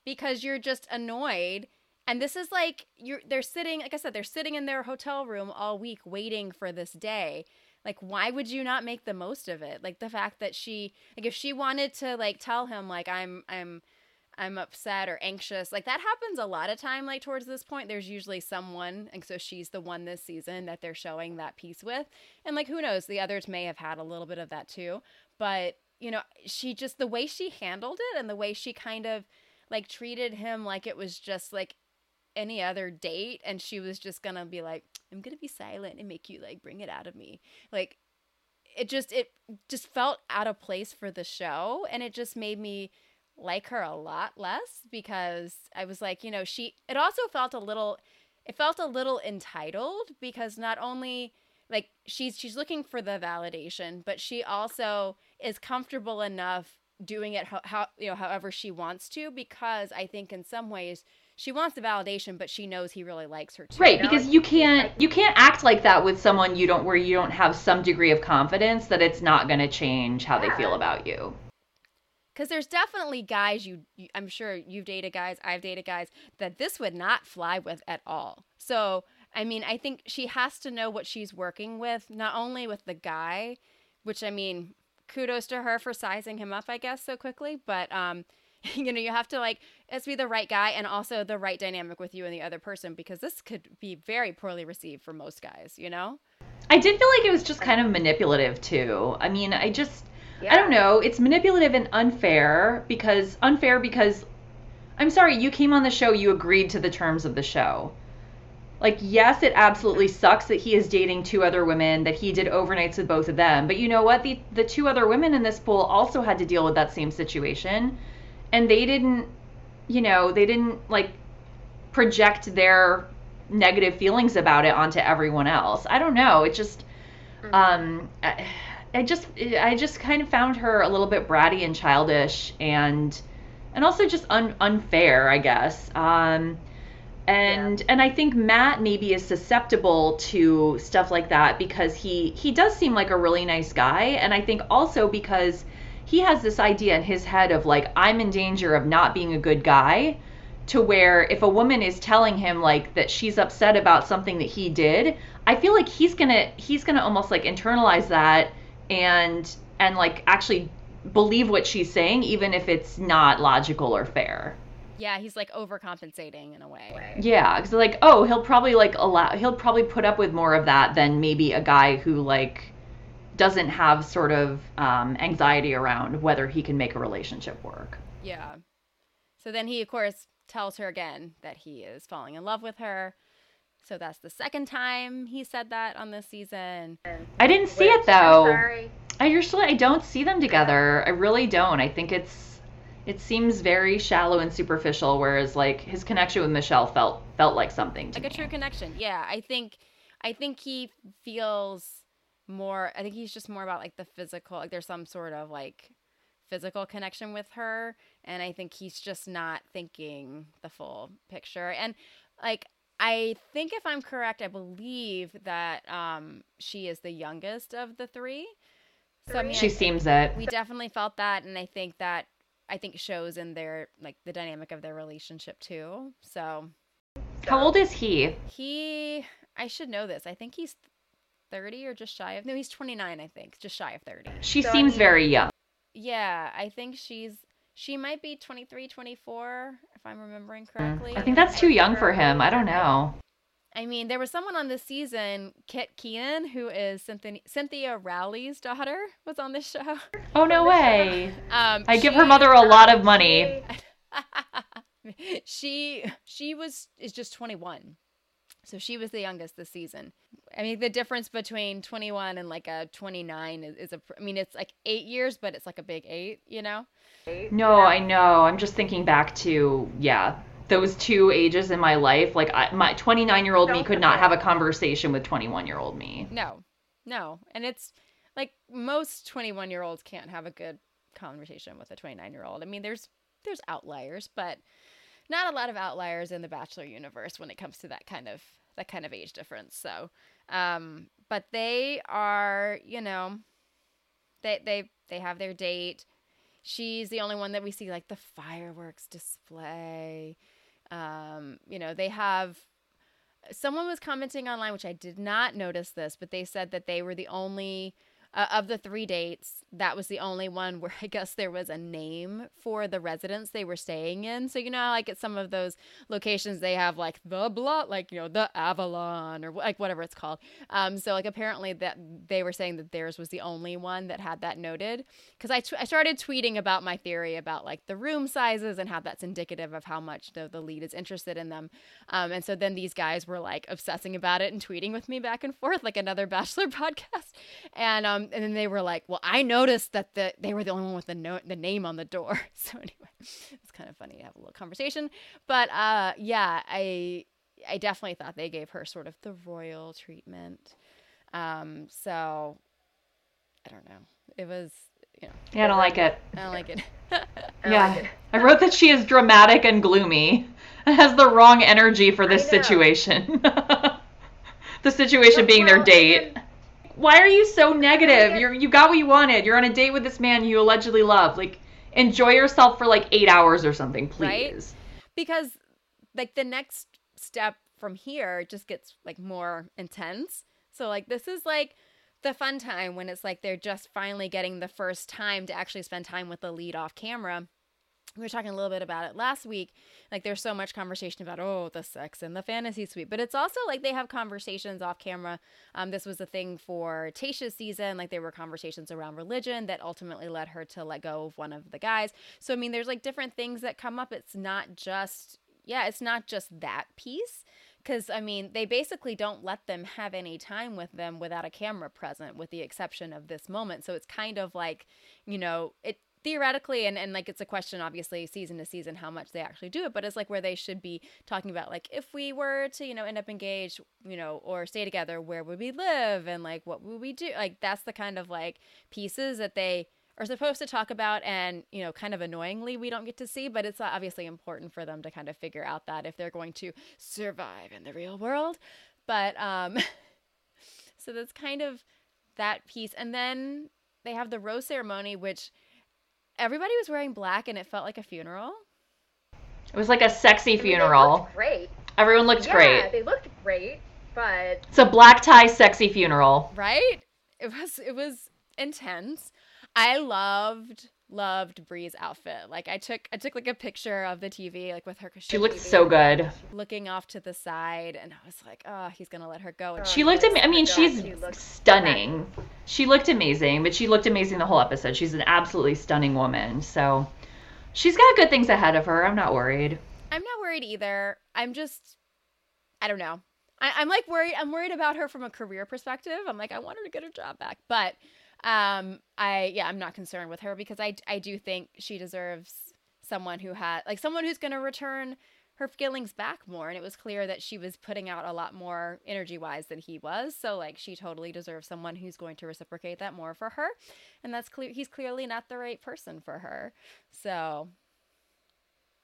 Speaker 1: because you're just annoyed. And this is like you're they're sitting like I said they're sitting in their hotel room all week waiting for this day. Like why would you not make the most of it? Like the fact that she like if she wanted to like tell him like I'm I'm I'm upset or anxious. Like that happens a lot of time like towards this point. There's usually someone and so she's the one this season that they're showing that piece with. And like who knows, the others may have had a little bit of that too. But, you know, she just the way she handled it and the way she kind of like treated him like it was just like any other date and she was just going to be like I'm going to be silent and make you like bring it out of me. Like it just it just felt out of place for the show and it just made me like her a lot less because I was like, you know, she it also felt a little it felt a little entitled because not only like she's she's looking for the validation, but she also is comfortable enough doing it how, how you know however she wants to because I think in some ways she wants the validation, but she knows he really likes her too.
Speaker 2: right
Speaker 3: know,
Speaker 2: because you can't you can't act like that with someone you don't where you don't have some degree of confidence that it's not going to change how they feel about you
Speaker 1: Because there's definitely guys you, you, I'm sure you've dated guys, I've dated guys that this would not fly with at all. So, I mean, I think she has to know what she's working with, not only with the guy, which I mean, kudos to her for sizing him up, I guess, so quickly, but um, you know, you have to like it's be the right guy and also the right dynamic with you and the other person because this could be very poorly received for most guys, you know?
Speaker 2: I did feel like it was just kind of manipulative too. I mean, I just I don't know, it's manipulative and unfair because unfair because I'm sorry, you came on the show, you agreed to the terms of the show. Like, yes, it absolutely sucks that he is dating two other women, that he did overnights with both of them. But you know what? The the two other women in this pool also had to deal with that same situation. And they didn't, you know, they didn't like project their negative feelings about it onto everyone else. I don't know. It just um I, I just I just kind of found her a little bit bratty and childish and and also just un, unfair, I guess. Um and and I think Matt maybe is susceptible to stuff like that because he he does seem like a really nice guy and I think also because he has this idea in his head of like I'm in danger of not being a good guy to where if a woman is telling him like that she's upset about something that he did, I feel like he's going to he's going to almost like internalize that and and like actually believe what she's saying even if it's not logical or fair.
Speaker 1: Yeah, he's like overcompensating in a way.
Speaker 2: Yeah, because like, oh, he'll probably like allow, he'll probably put up with more of that than maybe a guy who like doesn't have sort of um, anxiety around whether he can make a relationship work.
Speaker 1: Yeah. So then he, of course, tells her again that he is falling in love with her. So that's the second time he said that on this season.
Speaker 2: I didn't see
Speaker 3: Which,
Speaker 2: it though.
Speaker 3: I'm sorry.
Speaker 2: I usually I don't see them together. I really don't. I think it's it seems very shallow and superficial whereas like his connection with Michelle felt felt like something to
Speaker 1: Like a true connection. Yeah, I think I think he feels more I think he's just more about like the physical like there's some sort of like physical connection with her and I think he's just not thinking the full picture. And like I think if I'm correct, I believe that um she is the youngest of the three. So I mean,
Speaker 2: She
Speaker 1: I-
Speaker 2: seems it.
Speaker 1: we definitely felt that and i think that i think shows in their like the dynamic of their relationship too so
Speaker 2: How old is he?
Speaker 1: he i should know this i think he's 30 or just shy of no he's 29 i think just shy of 30
Speaker 2: She
Speaker 3: So, I
Speaker 2: seems
Speaker 3: mean-
Speaker 2: very young.
Speaker 1: yeah i think she's she might be 23 24 if i'm remembering correctly.
Speaker 2: I think that's too young for him. I don't know.
Speaker 1: I mean, there was someone on this season, Kit Keenan, who is Cynthia, Cynthia Rowley's daughter, was on this show.
Speaker 2: Oh no way.
Speaker 1: Um,
Speaker 2: I give her mother a lot of money.
Speaker 1: she she was is just 21 so she was the youngest this season i mean the difference between 21 and like a 29 is, is a i mean it's like eight years but it's like a big eight you know
Speaker 2: No, I know. I'm just thinking back to yeah, those two ages in my life. Like I, my 29 year old me could not have a conversation with 21 year old me.
Speaker 1: no no and it's like most 21 year olds can't have a good conversation with a 29 year old i mean there's there's outliers but not a lot of outliers in the bachelor universe when it comes to that kind of that kind of age difference so um but they are you know they they they have their date. She's the only one that we see like the fireworks display. Um you know they have someone was commenting online which i did not notice this but they said that they were the only uh, of the three dates that was the only one where i guess there was a name for the residence they were staying in. So you know like at some of those locations they have like the blah like you know the avalon or like whatever it's called. Um so like apparently that they were saying that theirs was the only one that had that noted. Because I, t- I started tweeting about my theory about like the room sizes and how that's indicative of how much the, the lead is interested in them. Um, and so then these guys were like obsessing about it and tweeting with me back and forth like another bachelor podcast. And um and then they were like well i noticed that the they were the only one with the note the name on the door so anyway it's kind of funny to have a little conversation but uh yeah i i definitely thought they gave her sort of the royal treatment um so i don't know it was you know
Speaker 2: Yeah, I don't like it.
Speaker 1: i don't like it
Speaker 2: Yeah. I wrote that she is dramatic and gloomy and has the wrong energy for this situation. the situation being their date.
Speaker 3: and
Speaker 2: Why are you so negative? You're you got what you wanted. You're on a date with this man you allegedly love. Like enjoy yourself for like 8 hours or something, please.
Speaker 1: Right?
Speaker 2: please.
Speaker 1: because like the next step from here just gets like more intense so like this is like the fun time when it's like they're just finally getting the first time to actually spend time with the lead off camera we were talking a little bit about it last week like there's so much conversation about oh the sex and the fantasy suite but it's also like they have conversations off camera. Um, this was a thing for Tayshia's season like there were conversations around religion that ultimately led her to let go of one of the guys. So i mean there's like different things that come up. It's not just yeah it's not just that piece because i mean they basically don't let them have any time with them without a camera present with the exception of this moment. So it's kind of like you know it theoretically and, and like it's a question obviously season to season how much they actually do it but it's like where they should be talking about like if we were to you know end up engaged you know or stay together where would we live? And like what would we do? Like that's the kind of like pieces that they are supposed to talk about and you know kind of annoyingly we don't get to see but it's obviously important for them to kind of figure out that if they're going to survive in the real world. But um so that's kind of that piece. And then they have the rose ceremony which everybody was wearing black and it felt like a funeral
Speaker 2: It was like a sexy
Speaker 3: I mean, they
Speaker 2: funeral.
Speaker 3: looked great.
Speaker 2: Everyone looked great.
Speaker 3: yeah,
Speaker 2: great.
Speaker 3: they looked great, but
Speaker 2: It's a black tie sexy funeral.
Speaker 1: right it was it was intense i loved loved Bri's outfit. Like I took I took like a picture of the TV like with her.
Speaker 2: cause She looked so good.
Speaker 1: Looking off to the side, and I was like, oh, he's gonna let her go. And
Speaker 2: she looked at me. I mean, she's stunning. She looked amazing, but she looked amazing the whole episode. She's an absolutely stunning woman. So she's got good things ahead of her. I'm not worried.
Speaker 1: I'm not worried either. I'm just, I don't know. I, am like worried. I'm worried about her from a career perspective. I'm like, I want her to get her job back, but um, I yeah, I'm not concerned with her because I I do think she deserves someone who had like someone who's going to return her feelings back more. And it was clear that she was putting out a lot more energy wise than he was. So like she totally deserves someone who's going to reciprocate that more for her. And that's clear he's clearly not the right person for her. So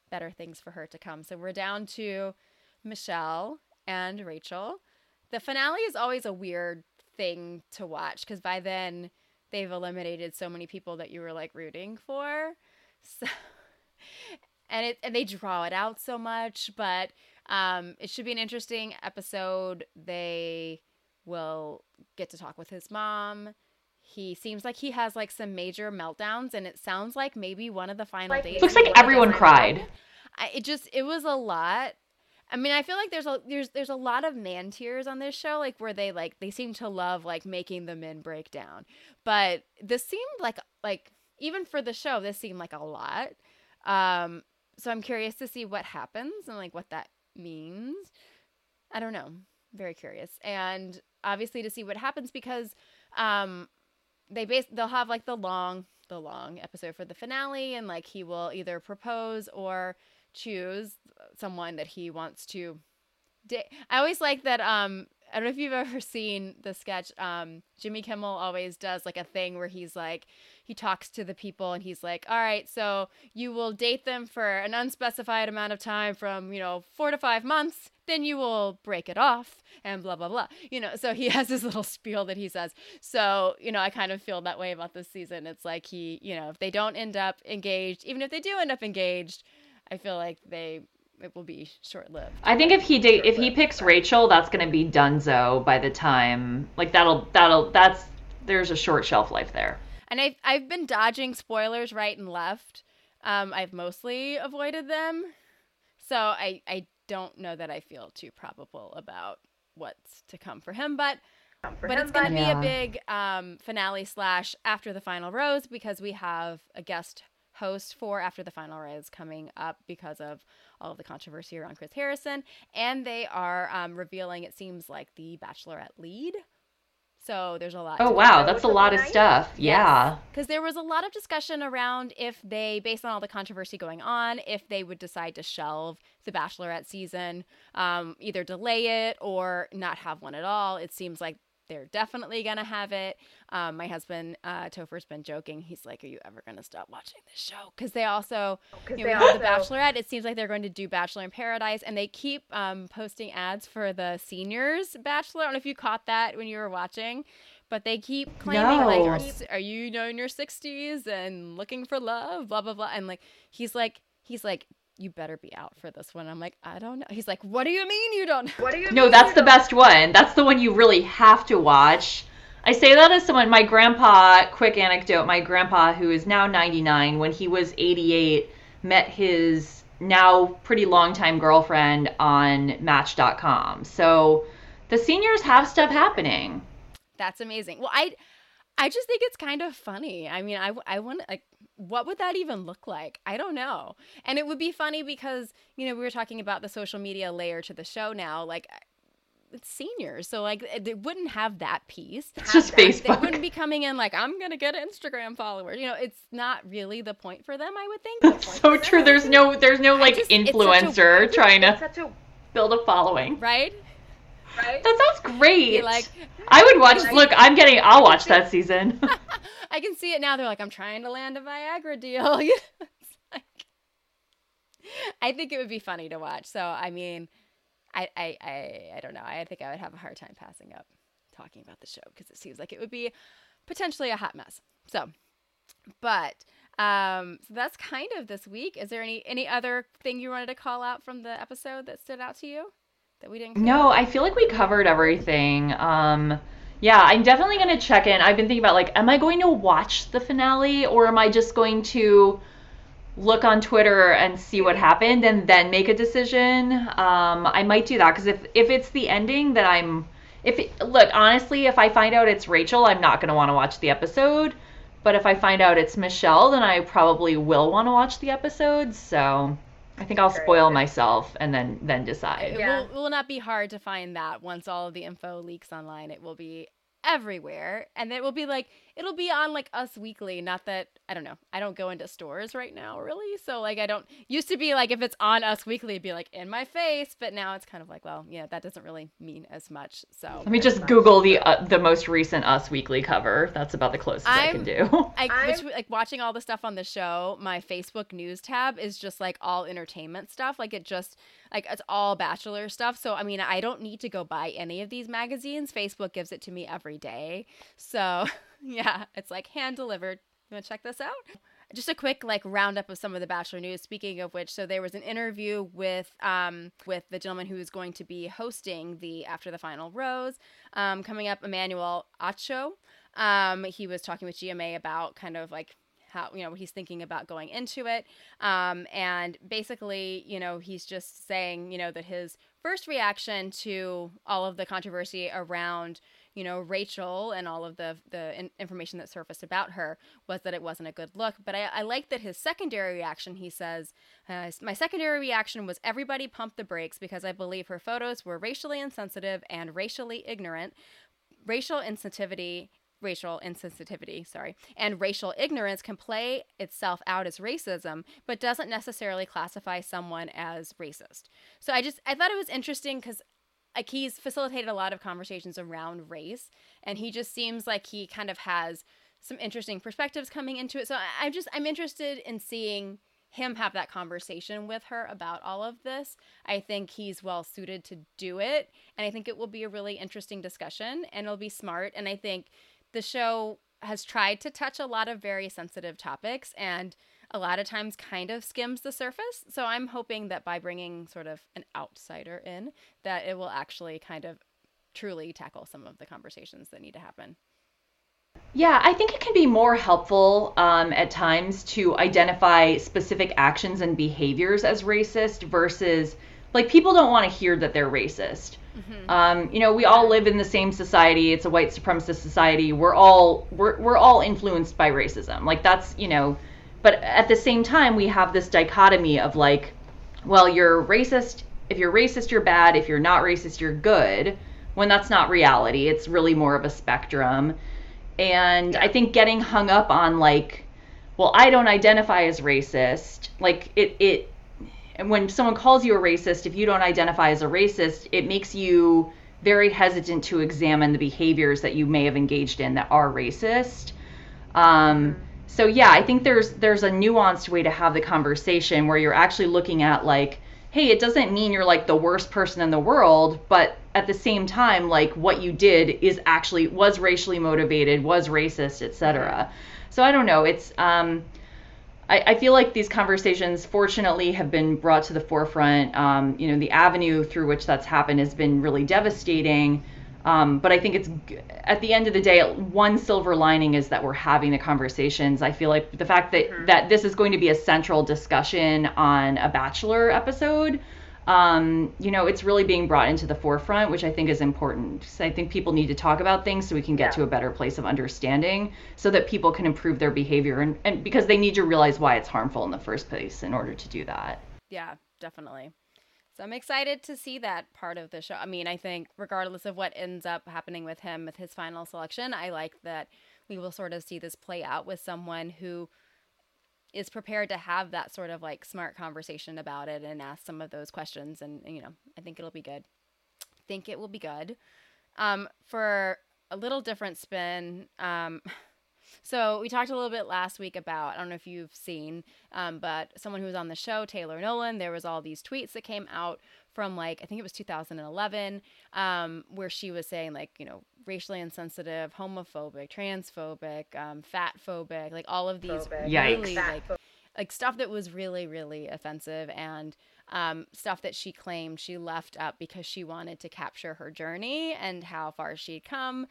Speaker 1: better things for her to come. So we're down to michelle and rachael. The finale is always a weird thing to watch because by then they've eliminated so many people that you were like rooting for. So and it and they draw it out so much, but um it should be an interesting episode. They will get to talk with his mom. He seems like he has like some major meltdowns and it sounds like maybe one of the final days.
Speaker 2: Looks like everyone cried.
Speaker 1: I, it just it was a lot I mean, I feel like there's a there's there's a lot of man tears on this show, like where they like they seem to love like making the men break down. But this seemed like like even for the show, this seemed like a lot. Um, so I'm curious to see what happens and like what that means. I don't know. Very curious, and obviously to see what happens because um, they base they'll have like the long the long episode for the finale, and like he will either propose or choose someone that he wants to date. I always like that. Um, I don't know if you've ever seen the sketch. Um, Jimmy Kimmel always does like a thing where he's like, he talks to the people and he's like, all right, so you will date them for an unspecified amount of time from, you know, four to five months, then you will break it off and blah, blah, blah. You know, so he has this little spiel that he says. So, you know, I kind of feel that way about this season. It's like he, you know, if they don't end up engaged, even if they do end up engaged, I feel like they it will be short lived.
Speaker 2: I think if he date if he picks Rachael, that's gonna be Dunzo by the time like that'll that'll that's there's a short shelf life there.
Speaker 1: And I've I've been dodging spoilers right and left. Um, I've mostly avoided them, so I I don't know that I feel too probable about what's to come for him, but. For but him, it's going to be yeah. a big um, finale slash after the final rose because we have a guest host for After the Final Rose coming up because of all of the controversy around Chris Harrison. And they are um, revealing, it seems like, the Bachelorette lead. So there's a lot.
Speaker 2: Oh, wow. That's a lot of stuff. Yeah.
Speaker 1: Because yes. there was a lot of discussion around if they, based on all the controversy going on, if they would decide to shelve the Bachelorette season, um, either delay it or not have one at all. It seems like they're definitely gonna have it. Um, my husband uh, Topher's been joking. He's like, "Are you ever gonna stop watching this show?" Because they also, you know, they also... the Bachelorette. It seems like they're going to do Bachelor in Paradise, and they keep um, posting ads for the seniors Bachelor. I don't know if you caught that when you were watching, but they keep claiming no. like, are, "Are you, you know in your 60s and looking for love?" Blah blah blah, and like he's like he's like you better be out for this one. I'm like, I don't know. He's like, what do you mean you don't? Know?
Speaker 3: What do you?
Speaker 2: No, that's the best one. That's the one you really have to watch. I say that as someone. My grandpa. Quick anecdote. My grandpa, who is now 99, when he was 88, met his now pretty longtime girlfriend on Match.com. So the seniors have stuff happening.
Speaker 1: That's amazing. Well, I I just think it's kind of funny. I mean, I, I want like, what would that even look like? I don't know. And it would be funny because, you know, we were talking about the social media layer to the show now. Like, it's seniors. So, like, they wouldn't have that piece.
Speaker 2: It's just
Speaker 1: that.
Speaker 2: Facebook.
Speaker 1: They wouldn't be coming in like, I'm going to get Instagram followers. You know, it's not really the point for them, I would think.
Speaker 2: That's so true. There's no, there's no, like, just, influencer a, trying to build a following.
Speaker 1: Right?
Speaker 3: Right?
Speaker 2: That sounds great. like, I would watch. Look, I'm getting. I'll watch that season.
Speaker 1: I can see it now. They're like, I'm trying to land a Viagra deal. like, I think it would be funny to watch. So I mean, I, I I I don't know. I think I would have a hard time passing up talking about the show because it seems like it would be potentially a hot mess. So, but um, so that's kind of this week. Is there any any other thing you wanted to call out from the episode that stood out to you? That we didn't
Speaker 2: cover? No, I feel like we covered everything. Um, Yeah, I'm definitely going to check in. I've been thinking about like, am I going to watch the finale or am I just going to look on Twitter and see what happened and then make a decision? Um, I might do that because if if it's the ending that I'm, if it, look honestly, if I find out it's Rachael, I'm not going to want to watch the episode. But if I find out it's Michelle, then I probably will want to watch the episode. So I think I'll spoil myself and then then decide.
Speaker 1: It, will, it will not be hard to find that once all of the info leaks online. It will be everywhere and it will be like it'll be on like us weekly not that i don't know i don't go into stores right now really so like i don't used to be like if it's on us weekly it'd be like in my face but now it's kind of like well yeah that doesn't really mean as much so
Speaker 2: let me just google the uh, the most recent us weekly cover that's about the closest I'm, i can do
Speaker 1: I, which, like watching all the stuff on the show my facebook news tab is just like all entertainment stuff like it just like it's all bachelor stuff. So I mean, I don't need to go buy any of these magazines. Facebook gives it to me every day. So yeah, it's like hand delivered. You want to check this out? Just a quick like roundup of some of the Bachelor news. Speaking of which, so there was an interview with um with the gentleman who is going to be hosting the After the Final Rose, um, coming up, Emmanuel Acho. Um, he was talking with GMA about kind of like how you know what he's thinking about going into it um, and basically you know he's just saying you know that his first reaction to all of the controversy around you know Rachael and all of the the in- information that surfaced about her was that it wasn't a good look. But I, I like that his secondary reaction. He says, uh, "My secondary reaction was everybody pumped the brakes because I believe her photos were racially insensitive and racially ignorant. Racial insensitivity racial insensitivity, sorry, and racial ignorance can play itself out as racism, but doesn't necessarily classify someone as racist. So I just I thought it was interesting because like he's facilitated a lot of conversations around race, and he just seems like he kind of has some interesting perspectives coming into it. So I, I'm just I'm interested in seeing him have that conversation with her about all of this. I think he's well suited to do it. And I think it will be a really interesting discussion and it'll be smart. And I think the show has tried to touch a lot of very sensitive topics and a lot of times kind of skims the surface. So I'm hoping that by bringing sort of an outsider in, that it will actually kind of truly tackle some of the conversations that need to happen.
Speaker 2: Yeah, I think it can be more helpful um, at times to identify specific actions and behaviors as racist versus like people don't want to hear that they're racist. Mm-hmm. Um, you know, we all live in the same society. It's a white supremacist society. We're all we're we're all influenced by racism. Like that's you know, but at the same time, we have this dichotomy of like, well, you're racist. If you're racist, you're bad. If you're not racist, you're good. When that's not reality. It's really more of a spectrum. And I think getting hung up on like, well, I don't identify as racist. Like it it and when someone calls you a racist, if you don't identify as a racist, it makes you very hesitant to examine the behaviors that you may have engaged in that are racist. Um, so yeah, I think there's there's a nuanced way to have the conversation where you're actually looking at like, hey, it doesn't mean you're like the worst person in the world, but at the same time, like what you did is actually was racially motivated, was racist, etc. So I don't know. It's um, I, I feel like these conversations, fortunately, have been brought to the forefront. Um, you know, the avenue through which that's happened has been really devastating. Um, but I think it's at the end of the day, one silver lining is that we're having the conversations. I feel like the fact that mm-hmm. that this is going to be a central discussion on a Bachelor episode um, you know, it's really being brought into the forefront, which I think is important. So I think people need to talk about things so we can get yeah. to a better place of understanding so that people can improve their behavior and, and because they need to realize why it's harmful in the first place in order to do that.
Speaker 1: Yeah, definitely. So I'm excited to see that part of the show. I mean, I think regardless of what ends up happening with him with his final selection, I like that we will sort of see this play out with someone who is prepared to have that sort of like smart conversation about it and ask some of those questions and, and you know i think it'll be good think it will be good um, for a little different spin um, so we talked a little bit last week about i don't know if you've seen um, but someone who was on the show taylor nolan there was all these tweets that came out from like I think it was 2011, um, where she was saying like you know racially insensitive, homophobic, transphobic, um, fat phobic, like all of these
Speaker 2: Phobic. really
Speaker 1: like like stuff that was really really offensive and um, stuff that she claimed she left up because she wanted to capture her journey and how far she'd come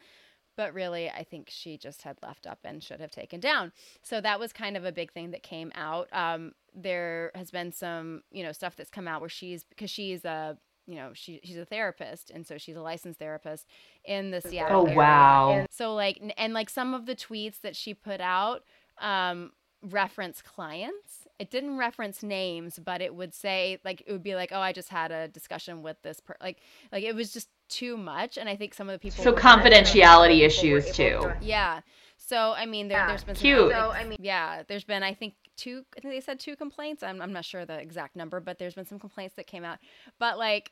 Speaker 1: but really I think she just had left up and should have taken down. So that was kind of a big thing that came out. Um, there has been some, you know, stuff that's come out where she's because she's a you know she she's a therapist and so she's a licensed therapist in the Seattle
Speaker 2: Oh
Speaker 1: area.
Speaker 2: wow.
Speaker 1: And so like n- and like some of the tweets that she put out um reference clients. It didn't reference names, but it would say like it would be like, "Oh, I just had a discussion with this per-. like like it was just too much." And I think some of the people
Speaker 2: So confidentiality issues too.
Speaker 3: to-
Speaker 1: Yeah. So I mean, there,
Speaker 3: Yeah.
Speaker 1: there's been some
Speaker 2: Cute.
Speaker 3: So, I mean-
Speaker 1: yeah, there's been I think two. I think they said two complaints. I'm I'm not sure the exact number, but there's been some complaints that came out. But like,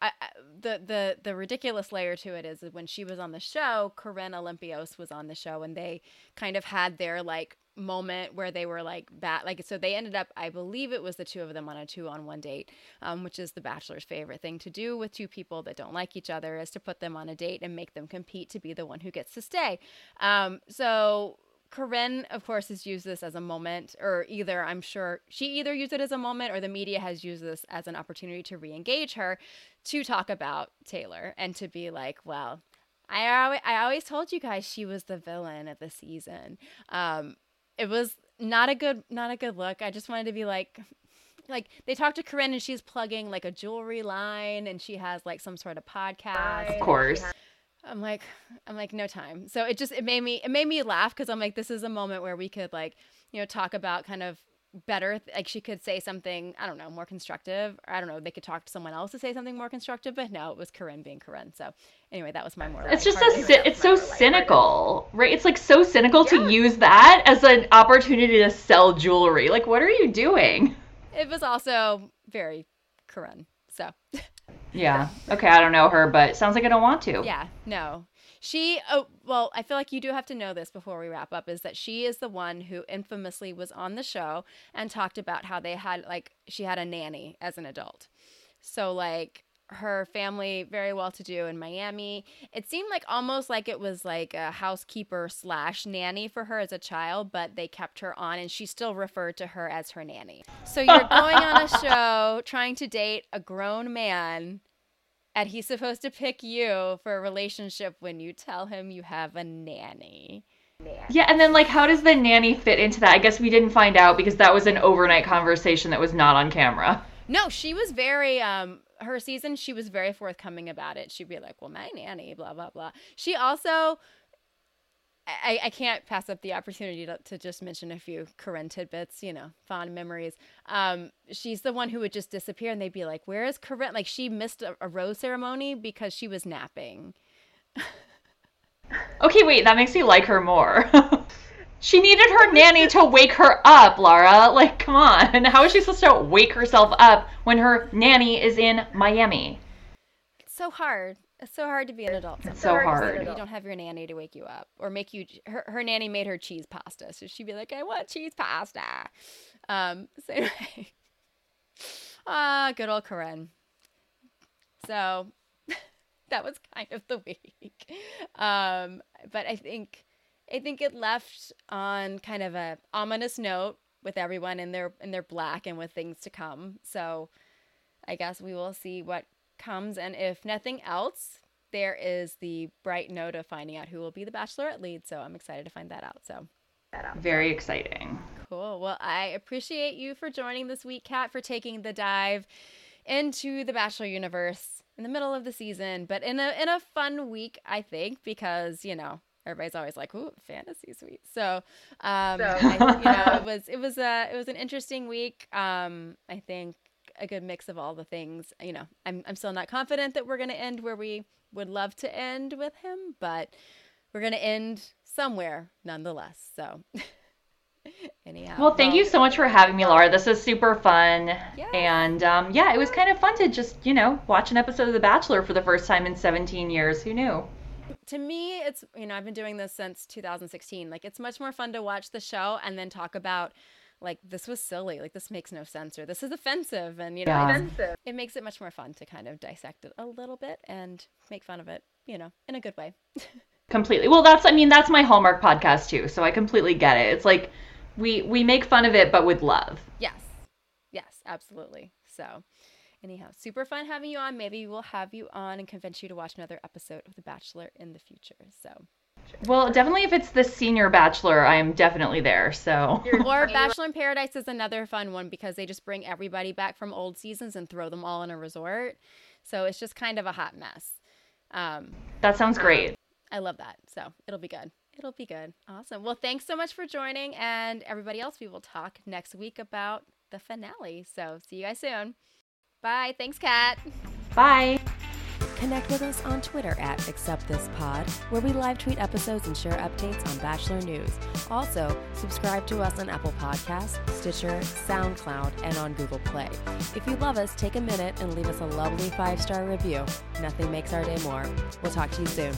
Speaker 1: I, I- the the the ridiculous layer to it is that when she was on the show, Corinne Olympios was on the show, and they kind of had their like moment where they were like bat like so they ended up i believe it was the two of them on a two on one date um, which is the bachelor's favorite thing to do with two people that don't like each other is to put them on a date and make them compete to be the one who gets to stay um, so Corinne, of course, has used this as a moment, or either I'm sure she either used it as a moment or the media has used this as an opportunity to re engage her to talk about Taylor and to be like, well, I always, I always told you guys she was the villain of the season. Um, it was not a good not a good look. I just wanted to be like like they talked to Corinne and she's plugging like a jewelry line and she has like some sort of podcast.
Speaker 2: Of course.
Speaker 1: I'm like, I'm like, no time. So it just it made me it made me laugh because I'm like, this is a moment where we could like, you know, talk about kind of better like she could say something i don't know more constructive or i don't know they could talk to someone else to say something more constructive but no it was corinne being corinne so anyway that was my more
Speaker 2: It's just
Speaker 1: lighthearted-
Speaker 2: a it's so cynical, right? It's like so cynical
Speaker 3: Yeah.
Speaker 2: to use that as an opportunity to sell jewelry. Like, what are you doing?
Speaker 1: it was also very corinne so
Speaker 2: Yeah. Okay, I don't know her, but sounds like I don't want to.
Speaker 1: Yeah, no. She, oh, well, I feel like you do have to know this before we wrap up is that she is the one who infamously was on the show and talked about how they had, like, she had a nanny as an adult. So, like, her family, very well to do in Miami. It seemed like almost like it was like a housekeeper slash nanny for her as a child, but they kept her on and she still referred to her as her nanny. So, you're going on a show trying to date a grown man and he's supposed to pick you for a relationship when you tell him you have a nanny.
Speaker 2: Yeah, and then like how does the nanny fit into that? I guess we didn't find out because that was an overnight conversation that was not on camera.
Speaker 1: No, she was very um her season she was very forthcoming about it. She'd be like, "Well, my nanny, blah blah blah." She also I, I can't pass up the opportunity to, to just mention a few Corinne tidbits, you know, fond memories. Um, she's the one who would just disappear and they'd be like, Where is Corinne? Like, she missed a, a rose ceremony because she was napping.
Speaker 2: Okay, wait, that makes me like her more. she needed her nanny to wake her up, Lara. Like, come on. How is she supposed to wake herself up when her nanny is in Miami?
Speaker 1: It's so hard. It's so hard to be an adult.
Speaker 2: It's so
Speaker 3: hard to be an
Speaker 2: hard.
Speaker 1: You don't have your nanny to wake you up or make you. Her, her nanny made her cheese pasta, so she'd be like, "I want cheese pasta." Um. So anyway, ah, good old Corinne. So that was kind of the week. Um. But I think, I think it left on kind of a ominous note with everyone in their in their black and with things to come. So I guess we will see what comes. And if nothing else, there is the bright note of finding out who will be the bachelorette lead. So I'm excited to find that out. So
Speaker 2: Very exciting.
Speaker 1: cool. Well, I appreciate you for joining this week, Kat, for taking the dive into the Bachelor universe in the middle of the season, but in a in a fun week, I think, because you know everybody's always like, "Ooh, fantasy suite." So, um,
Speaker 3: So-
Speaker 1: I, you know, it was it was a it was an interesting week. Um, I think a good mix of all the things. You know, I'm I'm still not confident that we're gonna end where we would love to end with him, but we're gonna end somewhere nonetheless. So. Anyhow.
Speaker 2: Well, thank you so much for having me, Laura. This is super fun.
Speaker 1: Yeah.
Speaker 2: And um, yeah, it was kind of fun to just, you know, watch an episode of The Bachelor for the first time in 17 years. Who knew?
Speaker 1: to me it's you know i've been doing this since 2016 like it's much more fun to watch the show and then talk about like this was silly like this makes no sense or this is offensive and you know
Speaker 2: Yeah.
Speaker 1: it's-
Speaker 3: Offensive.
Speaker 1: it makes it much more fun to kind of dissect it a little bit and make fun of it you know in a good way
Speaker 2: Completely. Well, that's I mean, that's my Hallmark podcast too. So I completely get it. It's like we we make fun of it but with love.
Speaker 1: yes yes absolutely so anyhow super fun having you on maybe we'll have you on and convince you to watch another episode of the bachelor in the future so
Speaker 2: Well, definitely if it's the senior bachelor, I am definitely there. So
Speaker 1: Or Bachelor in Paradise is another fun one because they just bring everybody back from old seasons and throw them all in a resort. So it's just kind of a hot mess. Um,
Speaker 2: that sounds great.
Speaker 1: I love that. So it'll be good. It'll be good. Awesome. Well, thanks so much for joining. And everybody else, we will talk next week about the finale. So see you guys soon. Bye. Thanks, Kat.
Speaker 2: Bye.
Speaker 1: Connect with us on Twitter at AcceptThisPod, where we live tweet episodes and share updates on Bachelor News. Also, subscribe to us on Apple Podcasts, Stitcher, SoundCloud, and on Google Play. If you love us, take a minute and leave us a lovely five star review. Nothing makes our day more. We'll talk to you soon.